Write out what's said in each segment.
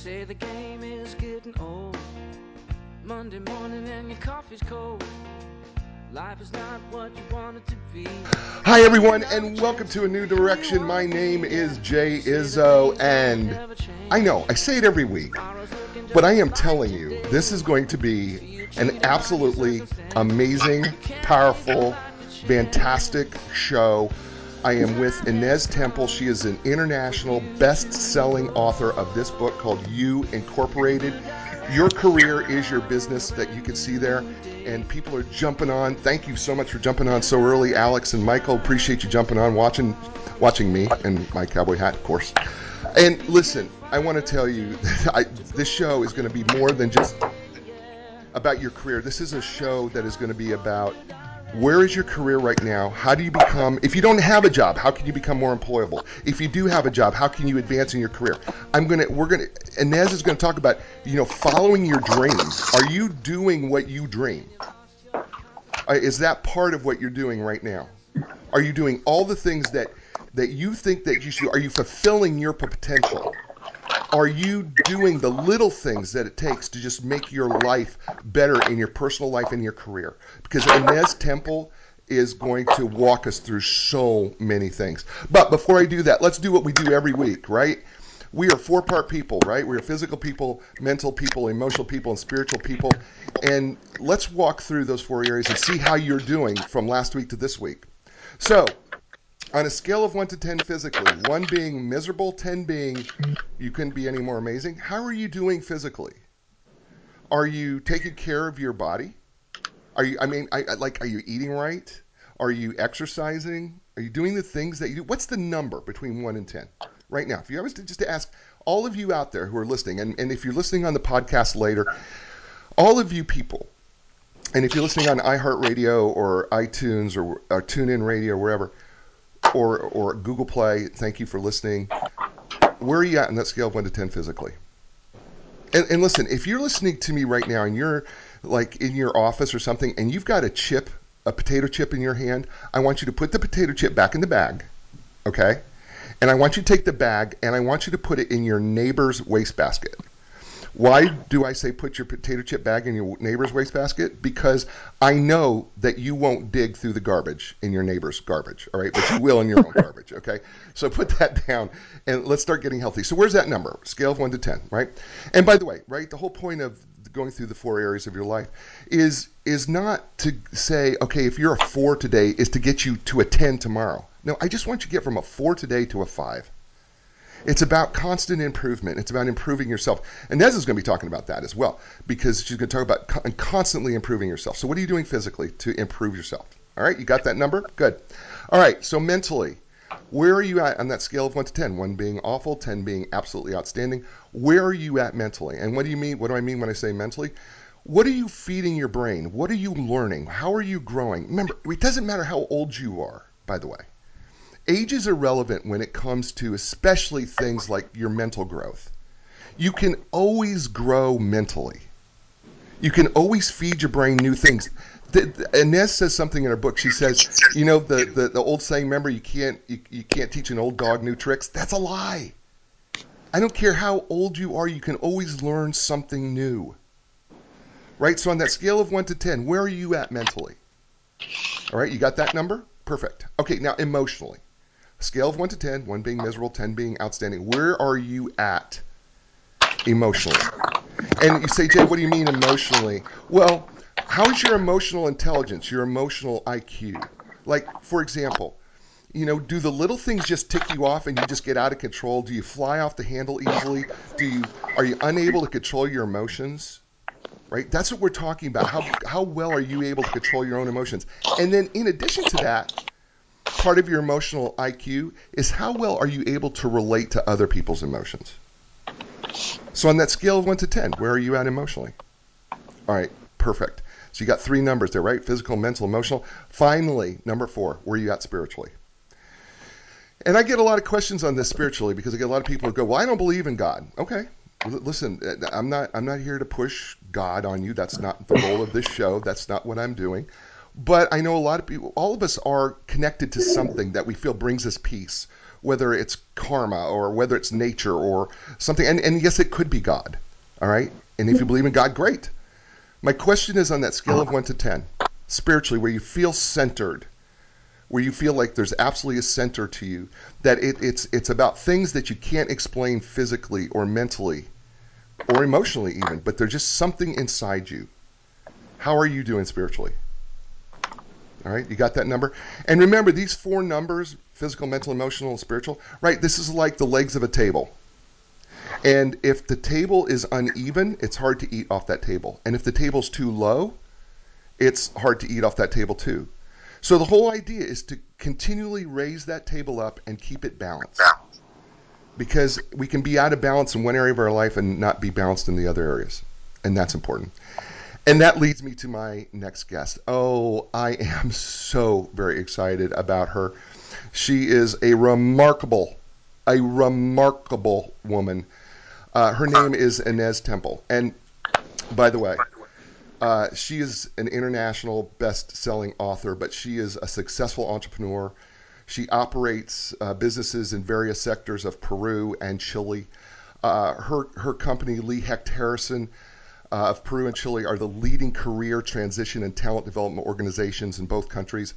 say the game is getting old. Monday morning and your coffee's cold. Life is not what you want it to be. Hi, everyone, and welcome to a new direction. My name is Jay Izzo, and I know I say it every week, but I am telling you, this is going to be an absolutely amazing, powerful, fantastic show. I am with Ines Temple. She is an international best selling author of this book called You Incorporated. Your career is your business that you can see there, and people are jumping on. Thank you so much for jumping on so early, Alex and Michael. Appreciate you jumping on, watching, watching me and my cowboy hat, of course. And listen, I want to tell you, I, this show is going to be more than just about your career. This is a show that is going to be about where is your career right now? How do you become, if you don't have a job, how can you become more employable? If you do have a job, how can you advance in your career? I'm going to, we're going to, Ines is going to talk about, you know, following your dreams. Are you doing what you dream? Uh, Is that part of what you're doing right now? Are you doing all the things that, that you think that you should, are you fulfilling your potential? Are you doing the little things that it takes to just make your life better in your personal life and your career? Because Ines Temple is going to walk us through so many things. But before I do that, let's do what we do every week, right? We are four part people, right? We are physical people, mental people, emotional people, and spiritual people. And let's walk through those four areas and see how you're doing from last week to this week. So, on a scale of 1 to 10 physically, 1 being miserable, 10 being you couldn't be any more amazing, how are you doing physically? Are you taking care of your body? Are you, I mean, I, I- like, are you eating right? Are you exercising? Are you doing the things that you do? What's the number between 1 and 10 right now? If you to just to ask all of you out there who are listening, and, and if you're listening on the podcast later, all of you people, and if you're listening on iHeartRadio or iTunes or, or TuneIn Radio or wherever, or or Google Play. Thank you for listening. Where are you at in that scale of one to ten physically? And, and listen, if you're listening to me right now and you're like in your office or something, and you've got a chip, a potato chip in your hand, I want you to put the potato chip back in the bag, okay? And I want you to take the bag and I want you to put it in your neighbor's wastebasket. Why do I say put your potato chip bag in your neighbor's wastebasket? Because I know that you won't dig through the garbage in your neighbor's garbage, all right? But you will in your own garbage, okay? So put that down and let's start getting healthy. So where's that number? Scale of 1 to 10, right? And by the way, right, the whole point of going through the four areas of your life is is not to say, okay, if you're a 4 today is to get you to a 10 tomorrow. No, I just want you to get from a 4 today to a 5. It's about constant improvement. It's about improving yourself. And Nez is going to be talking about that as well because she's going to talk about con- constantly improving yourself. So, what are you doing physically to improve yourself? All right, you got that number? Good. All right, so mentally, where are you at on that scale of 1 to 10? 1 being awful, 10 being absolutely outstanding. Where are you at mentally? And what do you mean? What do I mean when I say mentally? What are you feeding your brain? What are you learning? How are you growing? Remember, it doesn't matter how old you are, by the way age is irrelevant when it comes to especially things like your mental growth. You can always grow mentally. You can always feed your brain new things. The, the- Ines says something in her book. She says, you know, the, the, the old saying, remember, you can't you, you can't teach an old dog new tricks. That's a lie. I don't care how old you are, you can always learn something new. Right? So on that scale of 1 to 10, where are you at mentally? All right, you got that number? Perfect. Okay, now emotionally. Scale of 1 to 10, 1 being miserable, 10 being outstanding. Where are you at emotionally? And you say, Jay, what do you mean emotionally? Well, how's your emotional intelligence, your emotional IQ? Like, for example, you know, do the little things just tick you off and you just get out of control? Do you fly off the handle easily? Do you are you unable to control your emotions? Right? That's what we're talking about. How how well are you able to control your own emotions? And then in addition to that, part of your emotional IQ is how well are you able to relate to other people's emotions? So on that scale of 1 to 10, where are you at emotionally? All right, perfect. So you got three numbers there, right? Physical, mental, emotional. Finally, number 4, where are you at spiritually? And I get a lot of questions on this spiritually because I get a lot of people who go, "Well, I don't believe in God." Okay. Listen, uh, I'm not I'm not here to push God on you. That's not the role of this show. That's not what I'm doing. But I know a lot of people, all of us are connected to something that we feel brings us peace, whether it's karma or whether it's nature or something. And, and yes, it could be God. All right. And if you believe in God, great. My question is on that scale of one to 10, spiritually, where you feel centered, where you feel like there's absolutely a center to you, that it, it's, it's about things that you can't explain physically or mentally or emotionally, even, but there's just something inside you. How are you doing spiritually? All right, you got that number? And remember, these four numbers physical, mental, emotional, and spiritual right? This is like the legs of a table. And if the table is uneven, it's hard to eat off that table. And if the table's too low, it's hard to eat off that table too. So the whole idea is to continually raise that table up and keep it balanced. Because we can be out of balance in one area of our life and not be balanced in the other areas. And that's important. And that leads me to my next guest. Oh, I am so very excited about her. She is a remarkable, a remarkable woman. Uh, her name is Ines Temple. And by the way, uh, she is an international best selling author, but she is a successful entrepreneur. She operates uh, businesses in various sectors of Peru and Chile. Uh, her, her company, Lee Hecht Harrison, uh, of Peru and Chile are the leading career transition and talent development organizations in both countries.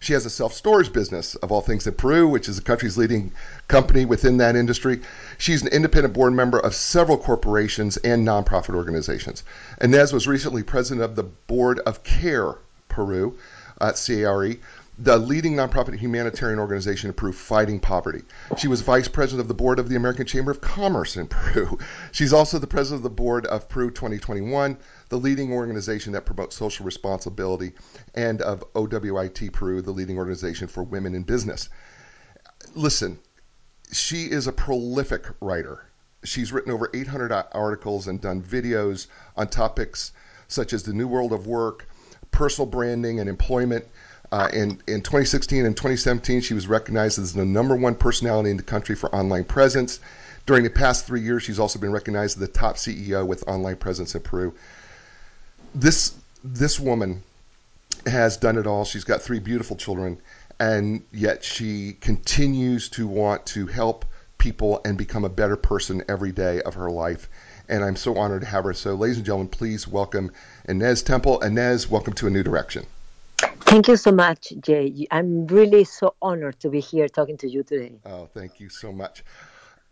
She has a self storage business, of all things, in Peru, which is the country's leading company within that industry. She's an independent board member of several corporations and nonprofit organizations. Ines was recently president of the board of CARE Peru, uh, CARE, the leading nonprofit humanitarian organization in Peru fighting poverty. She was vice president of the board of the American Chamber of Commerce in Peru. She's also the president of the board of Peru 2021, the leading organization that promotes social responsibility, and of OWIT Peru, the leading organization for women in business. Listen, she is a prolific writer. She's written over 800 articles and done videos on topics such as the new world of work, personal branding, and employment uh, in, in 2016 and 2017, she was recognized as the number one personality in the country for online presence. During the past three years, she's also been recognized as the top CEO with online presence in Peru. This this woman has done it all. She's got three beautiful children, and yet she continues to want to help people and become a better person every day of her life. And I'm so honored to have her. So, ladies and gentlemen, please welcome Ines Temple. Ines, welcome to A New Direction. Thank you so much, Jay. I'm really so honored to be here talking to you today. Oh, thank you so much.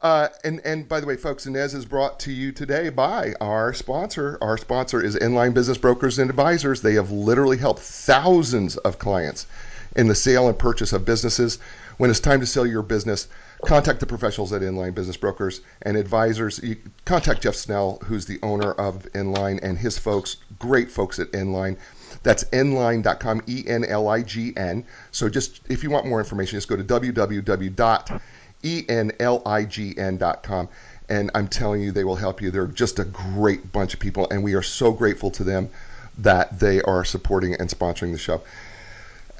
Uh, and and by the way, folks, Ines is brought to you today by our sponsor. Our sponsor is Enlign Business Brokers and Advisors. They have literally helped thousands of clients in the sale and purchase of businesses. When it's time to sell your business, contact the professionals at Enlign Business Brokers and Advisors. You contact Jeff Snell, who's the owner of Enlign, and his folks, great folks at Enlign. That's enlign.com, E N L I G N. So just if you want more information, just go to www.enlign.com. And I'm telling you, they will help you. They're just a great bunch of people, and we are so grateful to them that they are supporting and sponsoring the show.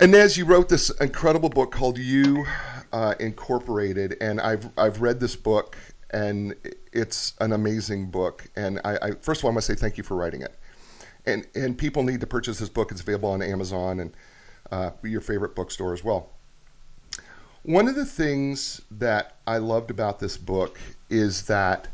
As you wrote this incredible book called You uh, Incorporated, and I've I've read this book, and it's an amazing book. And I, I first of all, I must say thank you for writing it and and people need to purchase this book. It's available on Amazon and uh, your favorite bookstore as well. One of the things that I loved about this book is that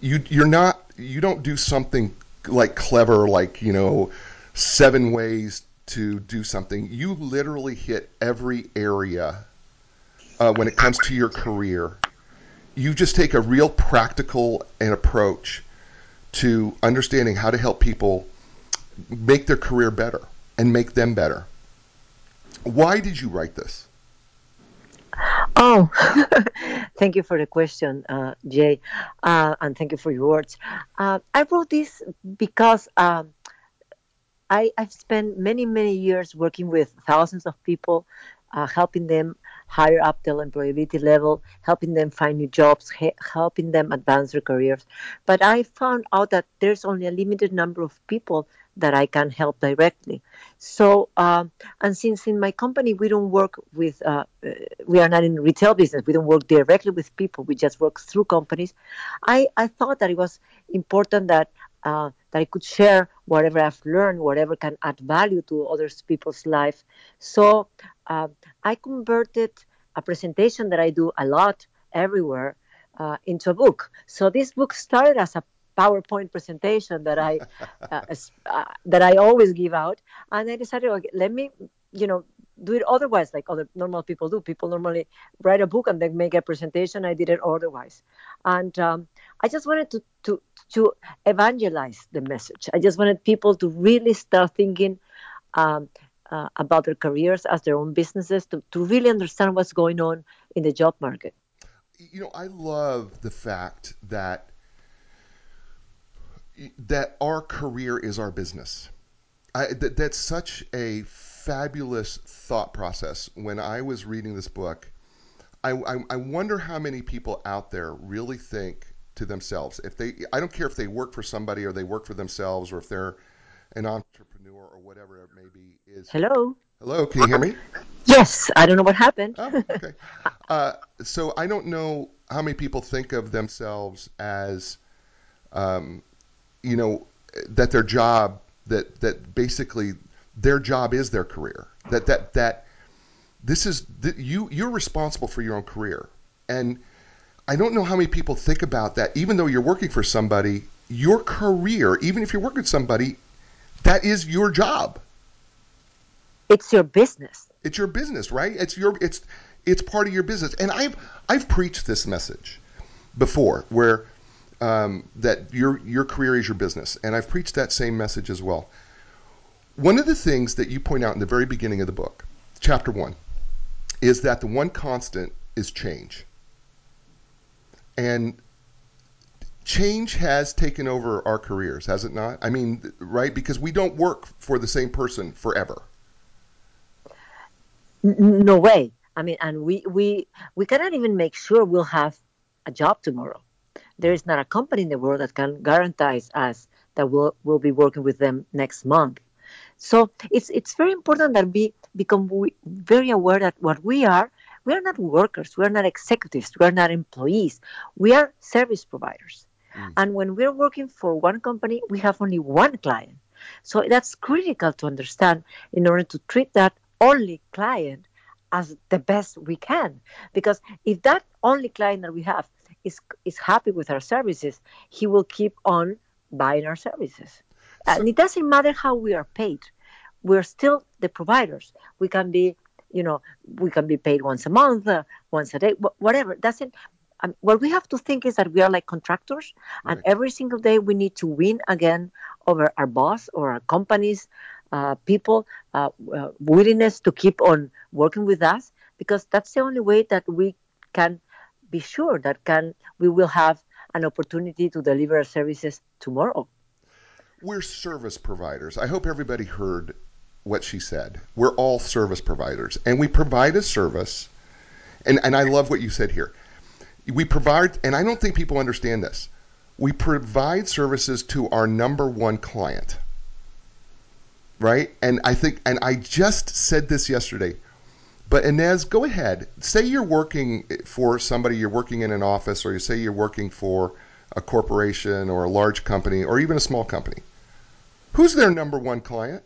you you're not you don't do something like clever like you know seven ways to do something. You literally hit every area uh, when it comes to your career. You just take a real practical and approach to understanding how to help people make their career better and make them better. Why did you write this? Oh, thank you for the question, uh, Jay, uh, and thank you for your words. Uh, I wrote this because um, I, have spent many, many years working with thousands of people, uh, helping them higher up the employability level, helping them find new jobs, he- helping them advance their careers. But I found out that there's only a limited number of people that I can help directly. So, um, and since in my company we don't work with, uh, we are not in retail business, we don't work directly with people, we just work through companies. I, I thought that it was important that uh, that I could share whatever I've learned, whatever can add value to other people's life. So uh, I converted a presentation that I do a lot everywhere uh, into a book. So this book started as a PowerPoint presentation that I uh, uh, that I always give out, and I decided, okay, let me, you know, do it otherwise, like other normal people do. People normally write a book and then make a presentation. I did it otherwise, and um, I just wanted to to to evangelize the message. I just wanted people to really start thinking. Um, uh, about their careers as their own businesses to, to really understand what's going on in the job market. You know, I love the fact that that our career is our business. I, that, that's such a fabulous thought process. When I was reading this book, I, I, I wonder how many people out there really think to themselves if they. I don't care if they work for somebody or they work for themselves or if they're an entrepreneur or whatever it may be. Is hello. Hello, can you hear me? Yes, I don't know what happened. oh, okay. Uh, so I don't know how many people think of themselves as um, you know that their job that that basically their job is their career that that that this is that you you're responsible for your own career and i don't know how many people think about that. Even though you're working for somebody your career even if you're working with somebody that is your job. It's your business. It's your business right? It's your it's it's part of your business. And i've i've preached this message before where um, that your your career is your business, and I've preached that same message as well. One of the things that you point out in the very beginning of the book, chapter one, is that the one constant is change, and change has taken over our careers, has it not? I mean, right? Because we don't work for the same person forever. No way. I mean, and we we we cannot even make sure we'll have a job tomorrow there is not a company in the world that can guarantee us that we'll, we'll be working with them next month. So it's it's very important that we become very aware that what we are, we are not workers, we are not executives, we are not employees, we are service providers. Mm. And when we're working for one company, we have only one client. So that's critical to understand in order to treat that only client as the best we can. Because if that only client that we have is is happy with our services, he will keep on buying our services. So, and it doesn't matter how we are paid. We're still the providers. We can be, you know, we can be paid once a month, uh, once a day, whatever. Doesn't. Um, what we have to think is that we are like contractors, right. and every single day we need to win again over our boss or our companies, uh, people, uh, uh willingness to keep on working with us, because that's the only way that we can be sure that can we will have an opportunity to deliver our services tomorrow. We're service providers. I hope everybody heard what she said. We're all service providers, and we provide a service. And, and I love what you said here. We provide, and I don't think people understand this. We provide services to our number one client, right? And I think, and I just said this yesterday. But Ines, go ahead. Say you're working for somebody, you're working in an office, or you say you're working for a corporation or a large company or even a small company. Who's their number one client?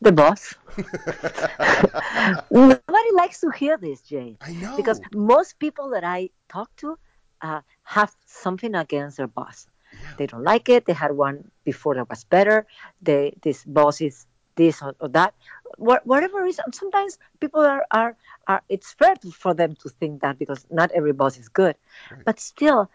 The boss. Nobody likes to hear this, Jay. I know. Because most people that I talk to uh, have something against their boss. Yeah. They don't like it. They had one before that was better. They, this boss is this or, or that whatever reason sometimes people are, are are it's fair for them to think that because not every boss is good right. but still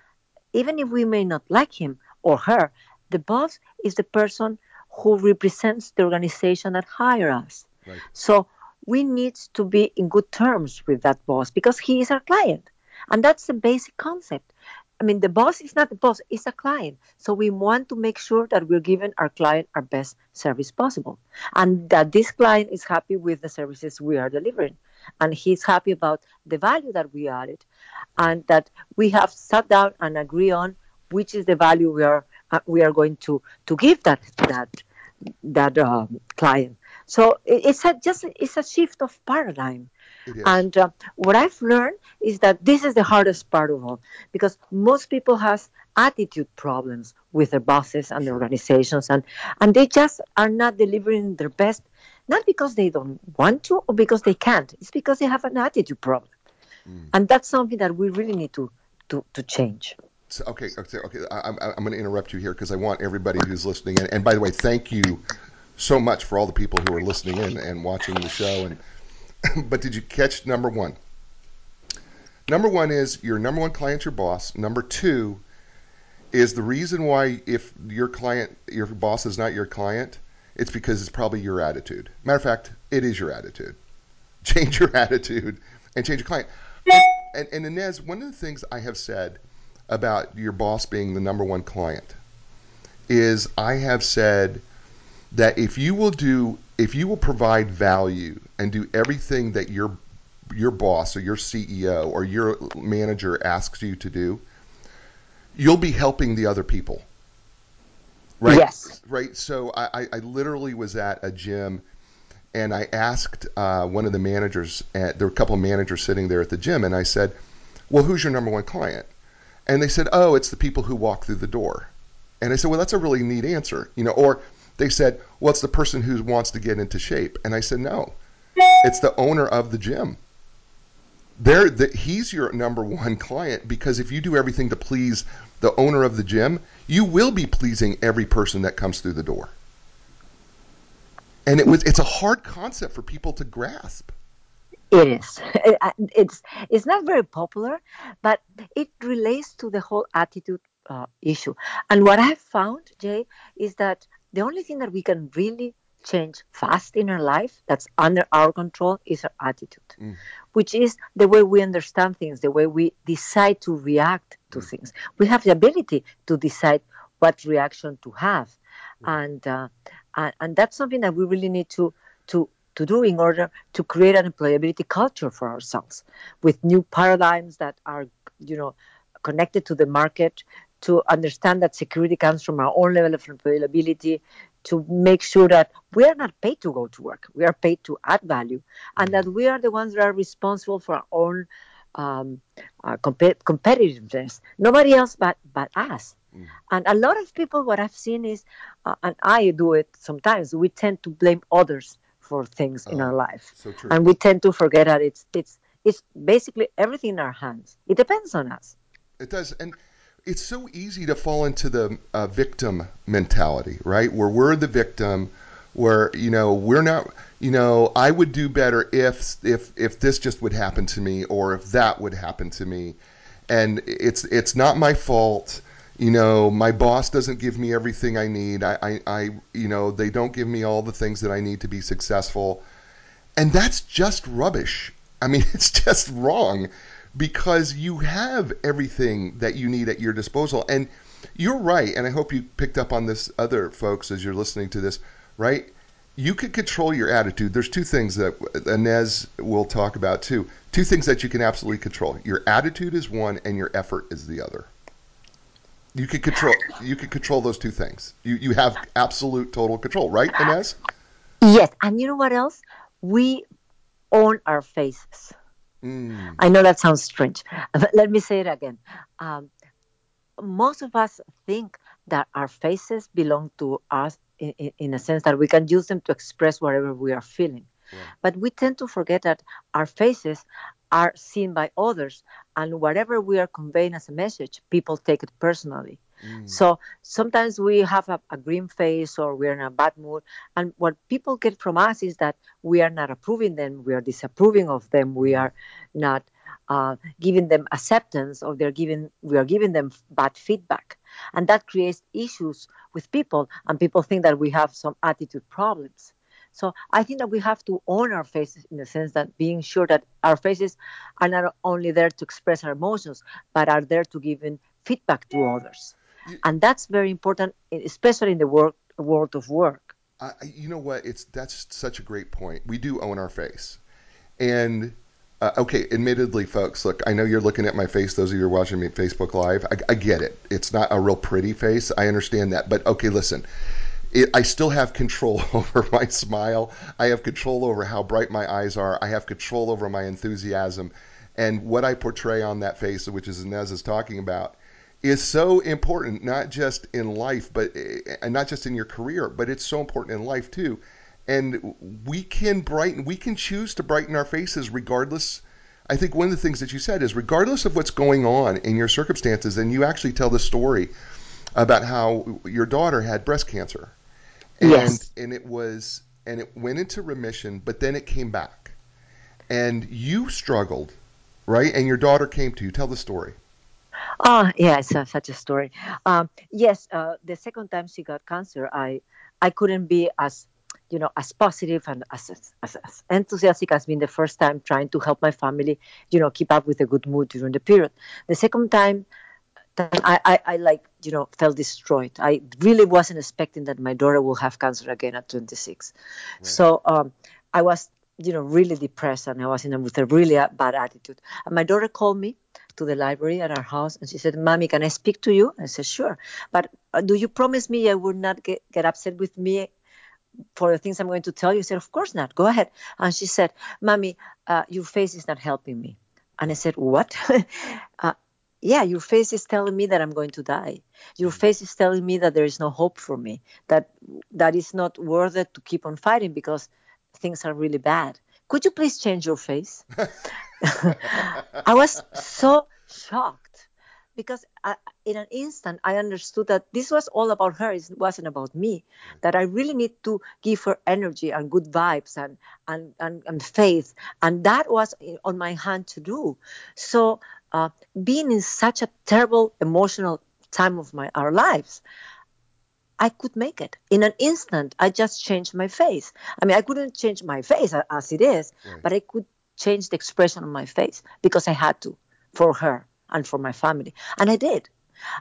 even if we may not like him or her the boss is the person who represents the organization that hire us right. so we need to be in good terms with that boss because he is our client and that's the basic concept I mean, the boss is not the boss, it's a client. So we want to make sure that we're giving our client our best service possible and that this client is happy with the services we are delivering. And he's happy about the value that we added and that we have sat down and agree on which is the value we are uh, we are going to to give that that that um, client. So it's a just it's a shift of paradigm. And uh, what I've learned is that this is the hardest part of all because most people has attitude problems with their bosses and their organizations and, and they just are not delivering their best, not because they don't want to or because they can't. It's because they have an attitude problem. mm. and that's something that we really need to to, to change so, okay okay okay I, am I'm going to interrupt you here because i want everybody who's listening and, and by the way thank you so much for all the people who are listening in and watching the show. And but did you catch number one? Number one is your number one client's your boss. Number two is the reason why if your client your boss is not your client it's because it's probably your attitude. Matter of fact it is your attitude. Change your attitude and change your client. And, and Ines one of the things i have said about your boss being the number one client is i have said that if you will do if you will provide value and do everything that your your boss or your CEO or your manager asks you to do, you'll be helping the other people. Right? Yes. Right. So I, I literally was at a gym and I asked uh, one of the managers, at, there were a couple of managers sitting there at the gym, and I said, Well, who's your number one client? And they said, Oh, it's the people who walk through the door. And I said, Well, that's a really neat answer. You know, or they said, well, it's the person who wants to get into shape. And I said, no, it's the owner of the gym. They're the, he's your number one client because if you do everything to please the owner of the gym, you will be pleasing every person that comes through the door. And it was it's a hard concept for people to grasp. It is. It's it's not very popular, but it relates to the whole attitude uh, issue. And what I've found, Jay, is that the only thing that we can really change fast in our life that's under our control is our attitude, mm. which is the way we understand things, the way we decide to react to mm. things. We have the ability to decide what reaction to have, mm. and, uh, and and that's something that we really need to to to do in order to create an employability culture for ourselves with new paradigms that are you know connected to the market to understand that security comes from our own level of employability, to make sure that we are not paid to go to work. We are paid to add value, and that we are the ones that are responsible for our own um, uh, comp- competitiveness. Nobody else but but us. Mm. And a lot of people, what I've seen is, uh, and I do it sometimes. We tend to blame others for things oh, in our life, so and we tend to forget that it's it's it's basically everything in our hands. It depends on us. It does, and it's so easy to fall into the uh, victim mentality, right? Where we're the victim, where you know we're not, you know, I would do better if if if this just would happen to me, or if that would happen to me, and it's it's not my fault. You know, my boss doesn't give me everything I need. I, I, I you know, they don't give me all the things that I need to be successful, and that's just rubbish. I mean, it's just wrong because you have everything that you need at your disposal. And you're right, and I hope you picked up on this, other folks, as you're listening to this, right? You can control your attitude. There's two things that Ines will talk about too. Two things that you can absolutely control. Your attitude is one, and your effort is the other. You can control. You can control those two things. You you have absolute total control, right, Ines? Yes, and you know what else? We own our faces. Mm. I know that sounds strange, but let me say it again. Um, most of us think that our faces belong to us in, in, in, a sense that we can use them to express whatever we are feeling. Yeah. But we tend to forget that our faces are seen by others, and whatever we are conveying as a message, people take it personally. Mm. So sometimes we have a, a, green face or we're in a bad mood. And what people get from us is that we are not approving them, we are disapproving of them, we are not uh, giving them acceptance or they're giving we are giving them bad feedback. And that creates issues with people and people think that we have some attitude problems. So I think that we have to own our faces in the sense that being sure that our faces are not only there to express our emotions, but are there to give feedback to others and that's very important, especially in the work, world of work. I, you know what? It's that's such a great point. We do own our face, and uh, okay, admittedly, folks, look, I know you're looking at my face. Those of you who are watching me Facebook Live, I, I get it. It's not a real pretty face. I understand that, but okay, listen. It, I still have control over my smile. I have control over how bright my eyes are. I have control over my enthusiasm and what I portray on that face, which is Ines is talking about is so important, not just in life, but eh, and not just in your career, but it's so important in life too. And we can brighten, we can choose to brighten our faces regardless I think one of the things that you said is regardless of what's going on in your circumstances, and you actually tell the story about how your daughter had breast cancer. And, Yes. and it was and it went into remission, but then it came back. And you struggled, right? And your daughter came to you. Tell the story. Oh, yeah, it's a, such a story. Um, yes, uh, the second time she got cancer, I I couldn't be as you know as positive and as, as, as enthusiastic as being the first time trying to help my family, you know, keep up with a good mood during the period. The second time, then I, I, I like you know felt destroyed. I really wasn't expecting that my daughter will have cancer again at 26. So um, I was you know really depressed and I was in a, with a really bad attitude. And my daughter called me to the library at our house and she said, "Mommy, can I speak to you?" I said, "Sure." But uh, do you promise me you would not get, get upset with me for the things I'm going to tell you? I said, Of course not. Go ahead. And she said, Mommy, uh, your face is not helping me. And I said, What? uh, yeah, your face is telling me that I'm going to die. Your mm. face is telling me that there is no hope for me, that that is not worth it to keep on fighting because things are really bad. Could you please change your face? I was so shocked because I, in an instant I understood that this was all about her. It wasn't about me. That I really need to give her energy and good vibes and and and, and faith, and that was eh, on my hand to do. So uh, being in such a terrible emotional time of my our lives. I could make it in an instant. I just changed my face. I mean, I couldn't change my face as it is, Right. but I could change the expression on my face because I had to for her and for my family, and I did.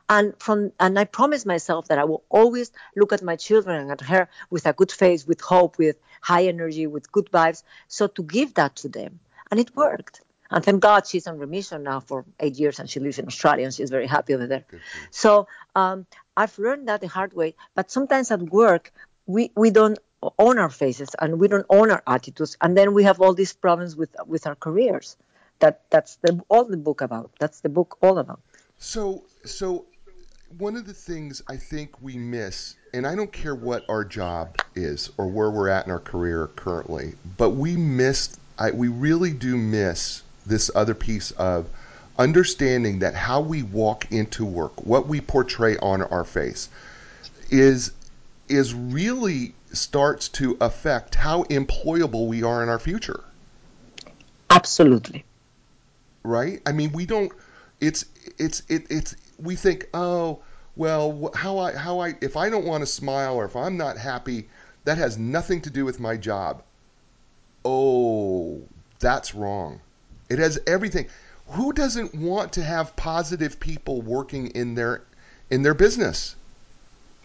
And from and I promised myself that I will always look at my children and at her with a good face, with hope, with high energy, with good vibes. So to give that to them, and it worked. And thank God she's on remission now for eight years, and she lives in Australia, and she's very happy over there. So um, I've learned that the hard way. But sometimes at work, we, we don't own our faces and we don't own our attitudes, and then we have all these problems with with our careers. That that's the all the book about. That's the book all about. So, so one of the things I think we miss, and I don't care what our job is or where we're at in our career currently, but we miss, I, we really do miss this other piece of understanding that how we walk into work, what we portray on our face, is is really starts to affect how employable we are in our future Absolutely. right? I mean, we don't. It's it's it, it's we think, oh, well, how I how I if I don't want to smile or if I'm not happy, that has nothing to do with my job. Oh, that's wrong. It has everything. Who doesn't want to have positive people working in their in their business?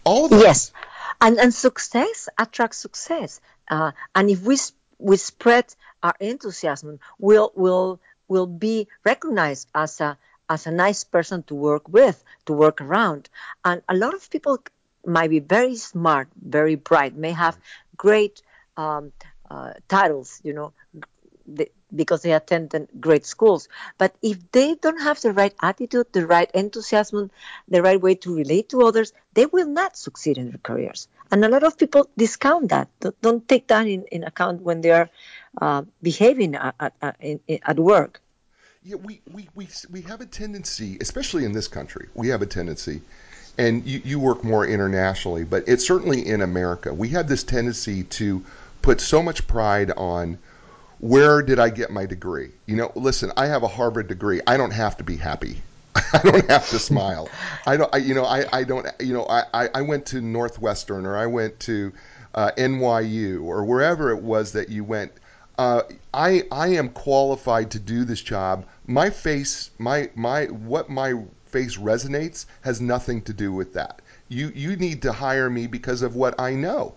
All of. Yes, and and success attracts success. Uh, and if we we spread our enthusiasm, we'll will will be recognized as a as a nice person to work with, to work around. And a lot of people might be very smart, very bright, may have great um, uh, titles, you know, because they attended great schools. But if they don't have the right attitude, the right enthusiasm, the right way to relate to others, they will not succeed in their careers. And a lot of people discount that, don't, take that in, in account when they are uh, behaving at, at, at, at work. Yeah, we, we, we, we have a tendency, especially in this country, we have a tendency, and you, you work more internationally, but it's certainly in America. We have this tendency to put so much pride on where did I get my degree? You know, listen, I have a Harvard degree. I don't have to be happy. I don't have to smile. I don't, I, you know, I, I don't, you know, I, I- went to Northwestern or I went to uh, NYU or wherever it was that you went. Uh, I, I am qualified to do this job. My face, my, my, what my face resonates has nothing to do with that. You, you need to hire me because of what I know.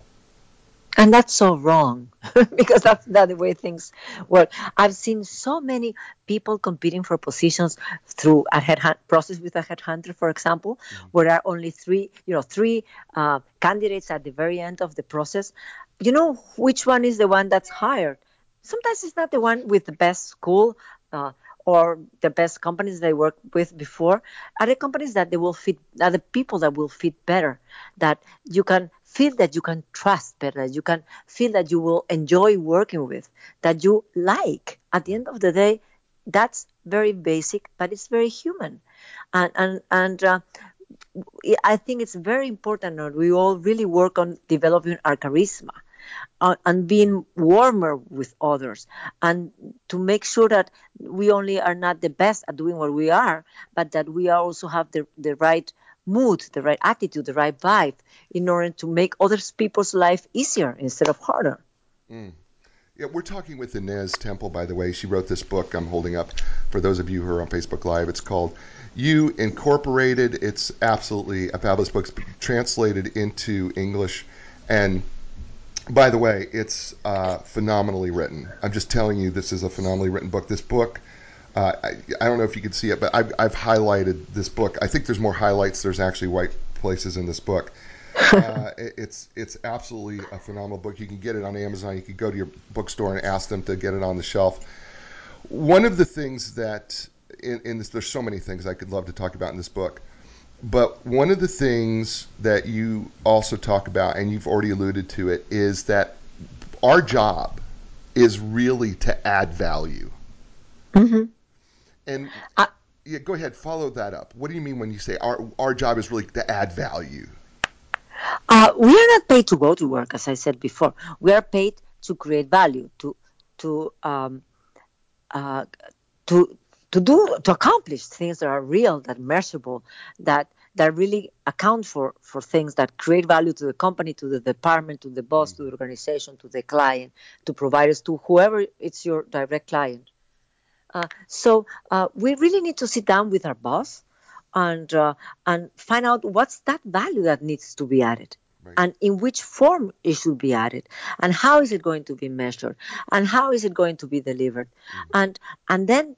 And that's so wrong because that's not the way things work. I've seen so many people competing for positions through a headhunt process with a headhunter, for example, where there are only three, you know, three uh, candidates at the very end of the process. You know which one is the one that's hired? Sometimes it's not the one with the best school. Uh, or the best companies they worked with before are the companies that they will fit are the people that will fit better that you can feel that you can trust better that you can feel that you will enjoy working with that you like at the end of the day that's very basic, but it's very human, and and and. Uh, I think it's very important that we all really work on developing our charisma uh, and being warmer with others and to make sure that we only are not the best at doing what we are but that we also have the, the right mood the right attitude the right vibe in order to make other people's life easier instead of harder mm. Yeah, we're talking with Ines Temple, by the way. She wrote this book I'm holding up for those of you who are on Facebook Live. It's called You Incorporated. It's absolutely a fabulous book, it's translated into English. And by the way, it's uh, phenomenally written. I'm just telling you, this is a phenomenally written book. This book, uh, I, I, don't know if you can see it, but I've, I've highlighted this book. I think there's more highlights. There's actually white places in this book uh, it's it's absolutely a phenomenal book. You can get it on Amazon. You can go to your bookstore and ask them to get it on the shelf. One of the things that in, in this, there's so many things I could love to talk about in this book, but one of the things that you also talk about, and you've already alluded to it, is that our job is really to add value. Mm-hmm. And I, yeah, go ahead, follow that up. What do you mean when you say our our job is really to add value? Uh, we are not paid to go to work, as I said before. We are paid to create value, to to um, uh, to to do to accomplish things that are real, that measurable, that that really account for for things that create value to the company, to the department, to the boss, to the organization, to the client, to providers, to whoever it's your direct client. Uh, so uh, we really need to sit down with our boss and uh, and find out what's that value that needs to be added right. and in which form it should be added and how is it going to be measured and how is it going to be delivered mm-hmm. and and then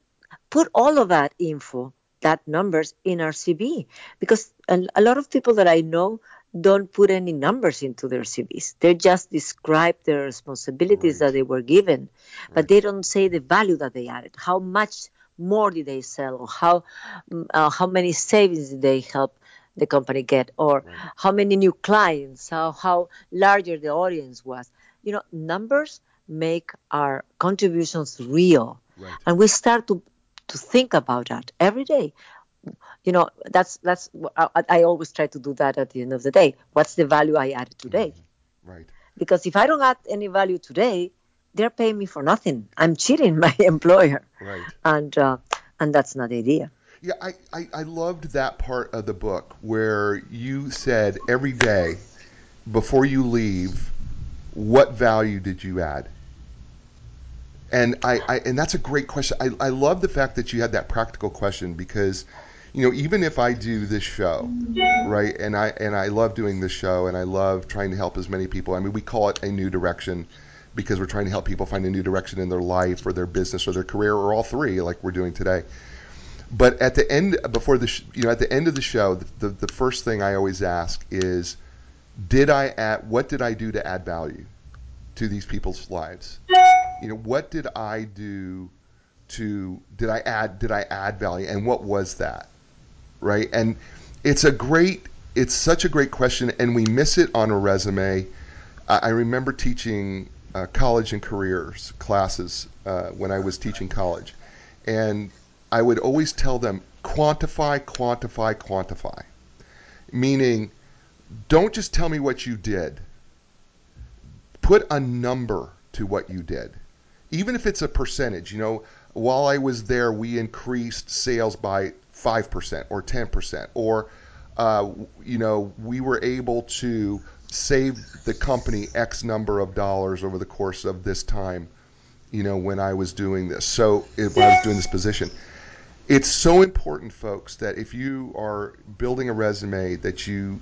put all of that info that numbers in our cv because a, a lot of people that i know don't put any numbers into their CVs. They just describe their responsibilities right. that they were given, but they don't say the value that they added, how much more did they sell or how mm, uh, how many savings did they help the company get or right. how many new clients how how larger the audience was you know numbers make our contributions real right. and we start to to think about that every day you know that's that's I, I, always try to do that at the end of the day what's the value i added today mm-hmm. right because if i don't add any value today they're paying me for nothing. I'm cheating my employer. Right. And uh, and that's not the idea. Yeah, I, I, I loved that part of the book where you said every day before you leave, what value did you add? And I, I and that's a great question. I, I love the fact that you had that practical question because you know, even if I do this show, right, and I and I love doing this show, and I love trying to help as many people. I mean, we call it a new direction because we're trying to help people find a new direction in their life or their business or their career or all three, like we're doing today. But at the end, before the, sh- you know, at the end of the show, the, the, the first thing I always ask is, did I add, what did I do to add value to these people's lives? You know, what did I do to, did I add, did I add value? And what was that? Right. And it's a great, it's such a great question and we miss it on a resume. I, I remember teaching uh, college and careers classes uh, when I was teaching college, and I would always tell them quantify, quantify, quantify, meaning don't just tell me what you did. Put a number to what you did, even if it's a percentage. You know, while I was there, we increased sales by five percent or ten percent, or uh, you know, we were able to save the company X number of dollars over the course of this time, you know, when I was doing this. So when I was doing this position, it's so important, folks, that if you are building a resume that you,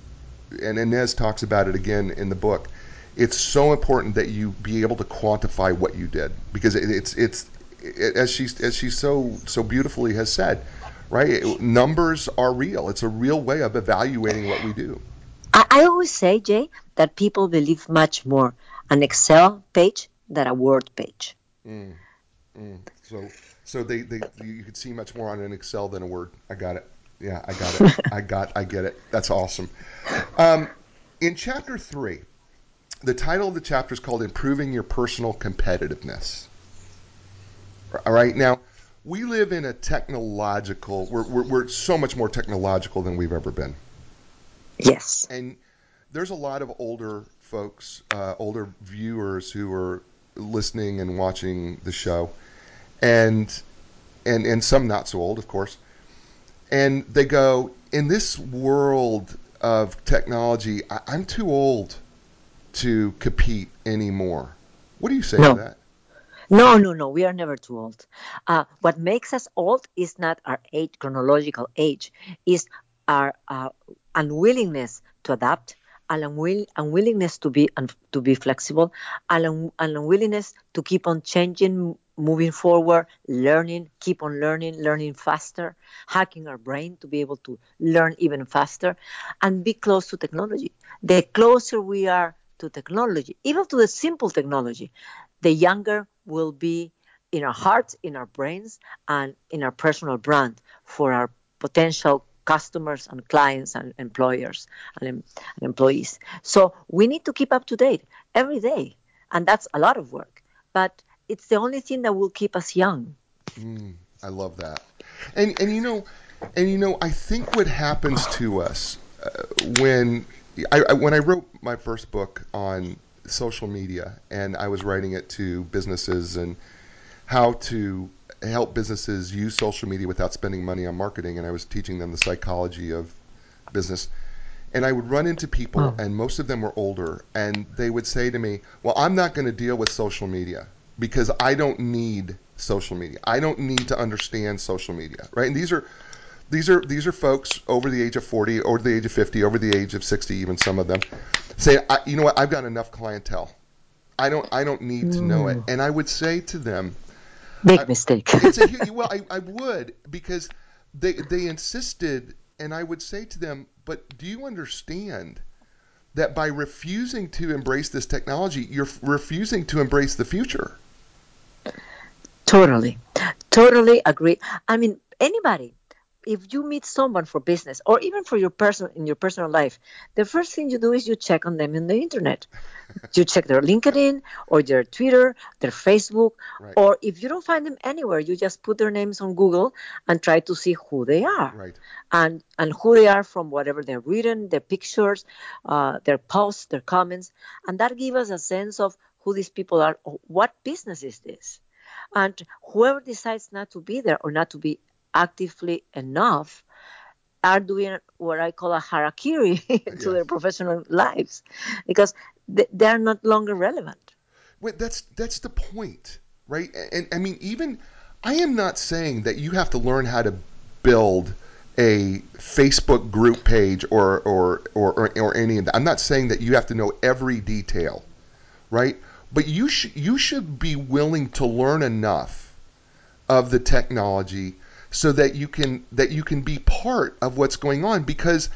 and Ines talks about it again in the book, it's so important that you be able to quantify what you did because it's it's it, as she as she so so beautifully has said, right? Numbers are real. It's a real way of evaluating what we do. I, I always say, Jay, that people believe much more an Excel page than a Word page. Mm, mm. So, so they, they you could see much more on an Excel than a Word. I got it. Yeah, I got it. I got. I get it. That's awesome. Um, in chapter three, the title of the chapter is called "Improving Your Personal Competitiveness." All right. Now, we live in a technological. We're, we're we're so much more technological than we've ever been. Yes. And there's a lot of older folks, uh, older viewers who are listening and watching the show, and and and some not so old, of course. And they go in this world of technology. I, I'm too old to compete anymore. What do you say No. to that? No, no, no. We are never too old. Uh, what makes us old is not our age, chronological age, is our uh, unwillingness to adapt, an unwill- unwillingness to be un- to be flexible, an, un- an unwillingness to keep on changing, moving forward, learning, keep on learning, learning faster, hacking our brain to be able to learn even faster, and be close to technology. The closer we are to technology, even to the simple technology, the younger will be in our hearts, in our brains, and in our personal brand for our potential customers and clients and employers and, and employees. So we need to keep up to date every day, and that's a lot of work. But it's the only thing that will keep us young. Mm, I love that. And and you know, and you know, I think what happens to us uh, when I, I when I wrote my first book on social media and I was writing it to businesses and how to help businesses use social media without spending money on marketing and I was teaching them the psychology of business and I would run into people Wow. and most of them were older and they would say to me, "Well, I'm not going to deal with social media because I don't need social media. I don't need to understand social media." Right? And these are these are these are folks over the age of 40, over the age of 50, over the age of 60 even some of them say, I, "You know what? I've got enough clientele. I don't I don't need to know it." Mm. And I would say to them, Big I- mistake. it's a well, I, I would because they they insisted, and I would say to them, but do you understand that by refusing to embrace this technology, you're refusing to embrace the future? Totally. Totally agree. I mean, anybody, if you meet someone for business or even for your personal in your personal life, the first thing you do is you check on them in the internet. you check their LinkedIn or their Twitter, their Facebook, Right. or if you don't find them anywhere, you just put their names on Google and try to see who they are Right. and and who they are from whatever they've written, their pictures, uh, their posts, their comments, and that gives us a sense of who these people are. What business is this? And whoever decides not to be there or not to be actively enough are doing what I call a harakiri to their professional lives because they, they are not longer relevant. Wait, that's that's the point, right? And I mean, even I am not saying that you have to learn how to build a Facebook group page or or or or, or any of that. I'm not saying that you have to know every detail, right? But you should you should be willing to learn enough of the technology so that you can that you can be part of what's going on because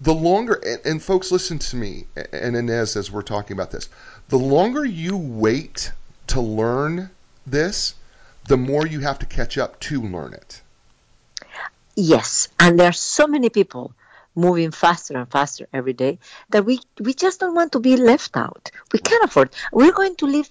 the longer and, and folks listen to me and Ines as we're talking about this the longer you wait to learn this the more you have to catch up to learn it Yes, and there are so many people moving faster and faster every day that we we just don't want to be left out. We can't afford. We're going to live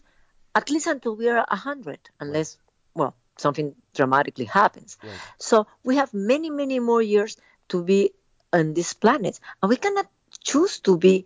at least until we are a hundred, unless well something dramatically happens. Right. So we have many many more years to be on this planet, and we cannot choose to be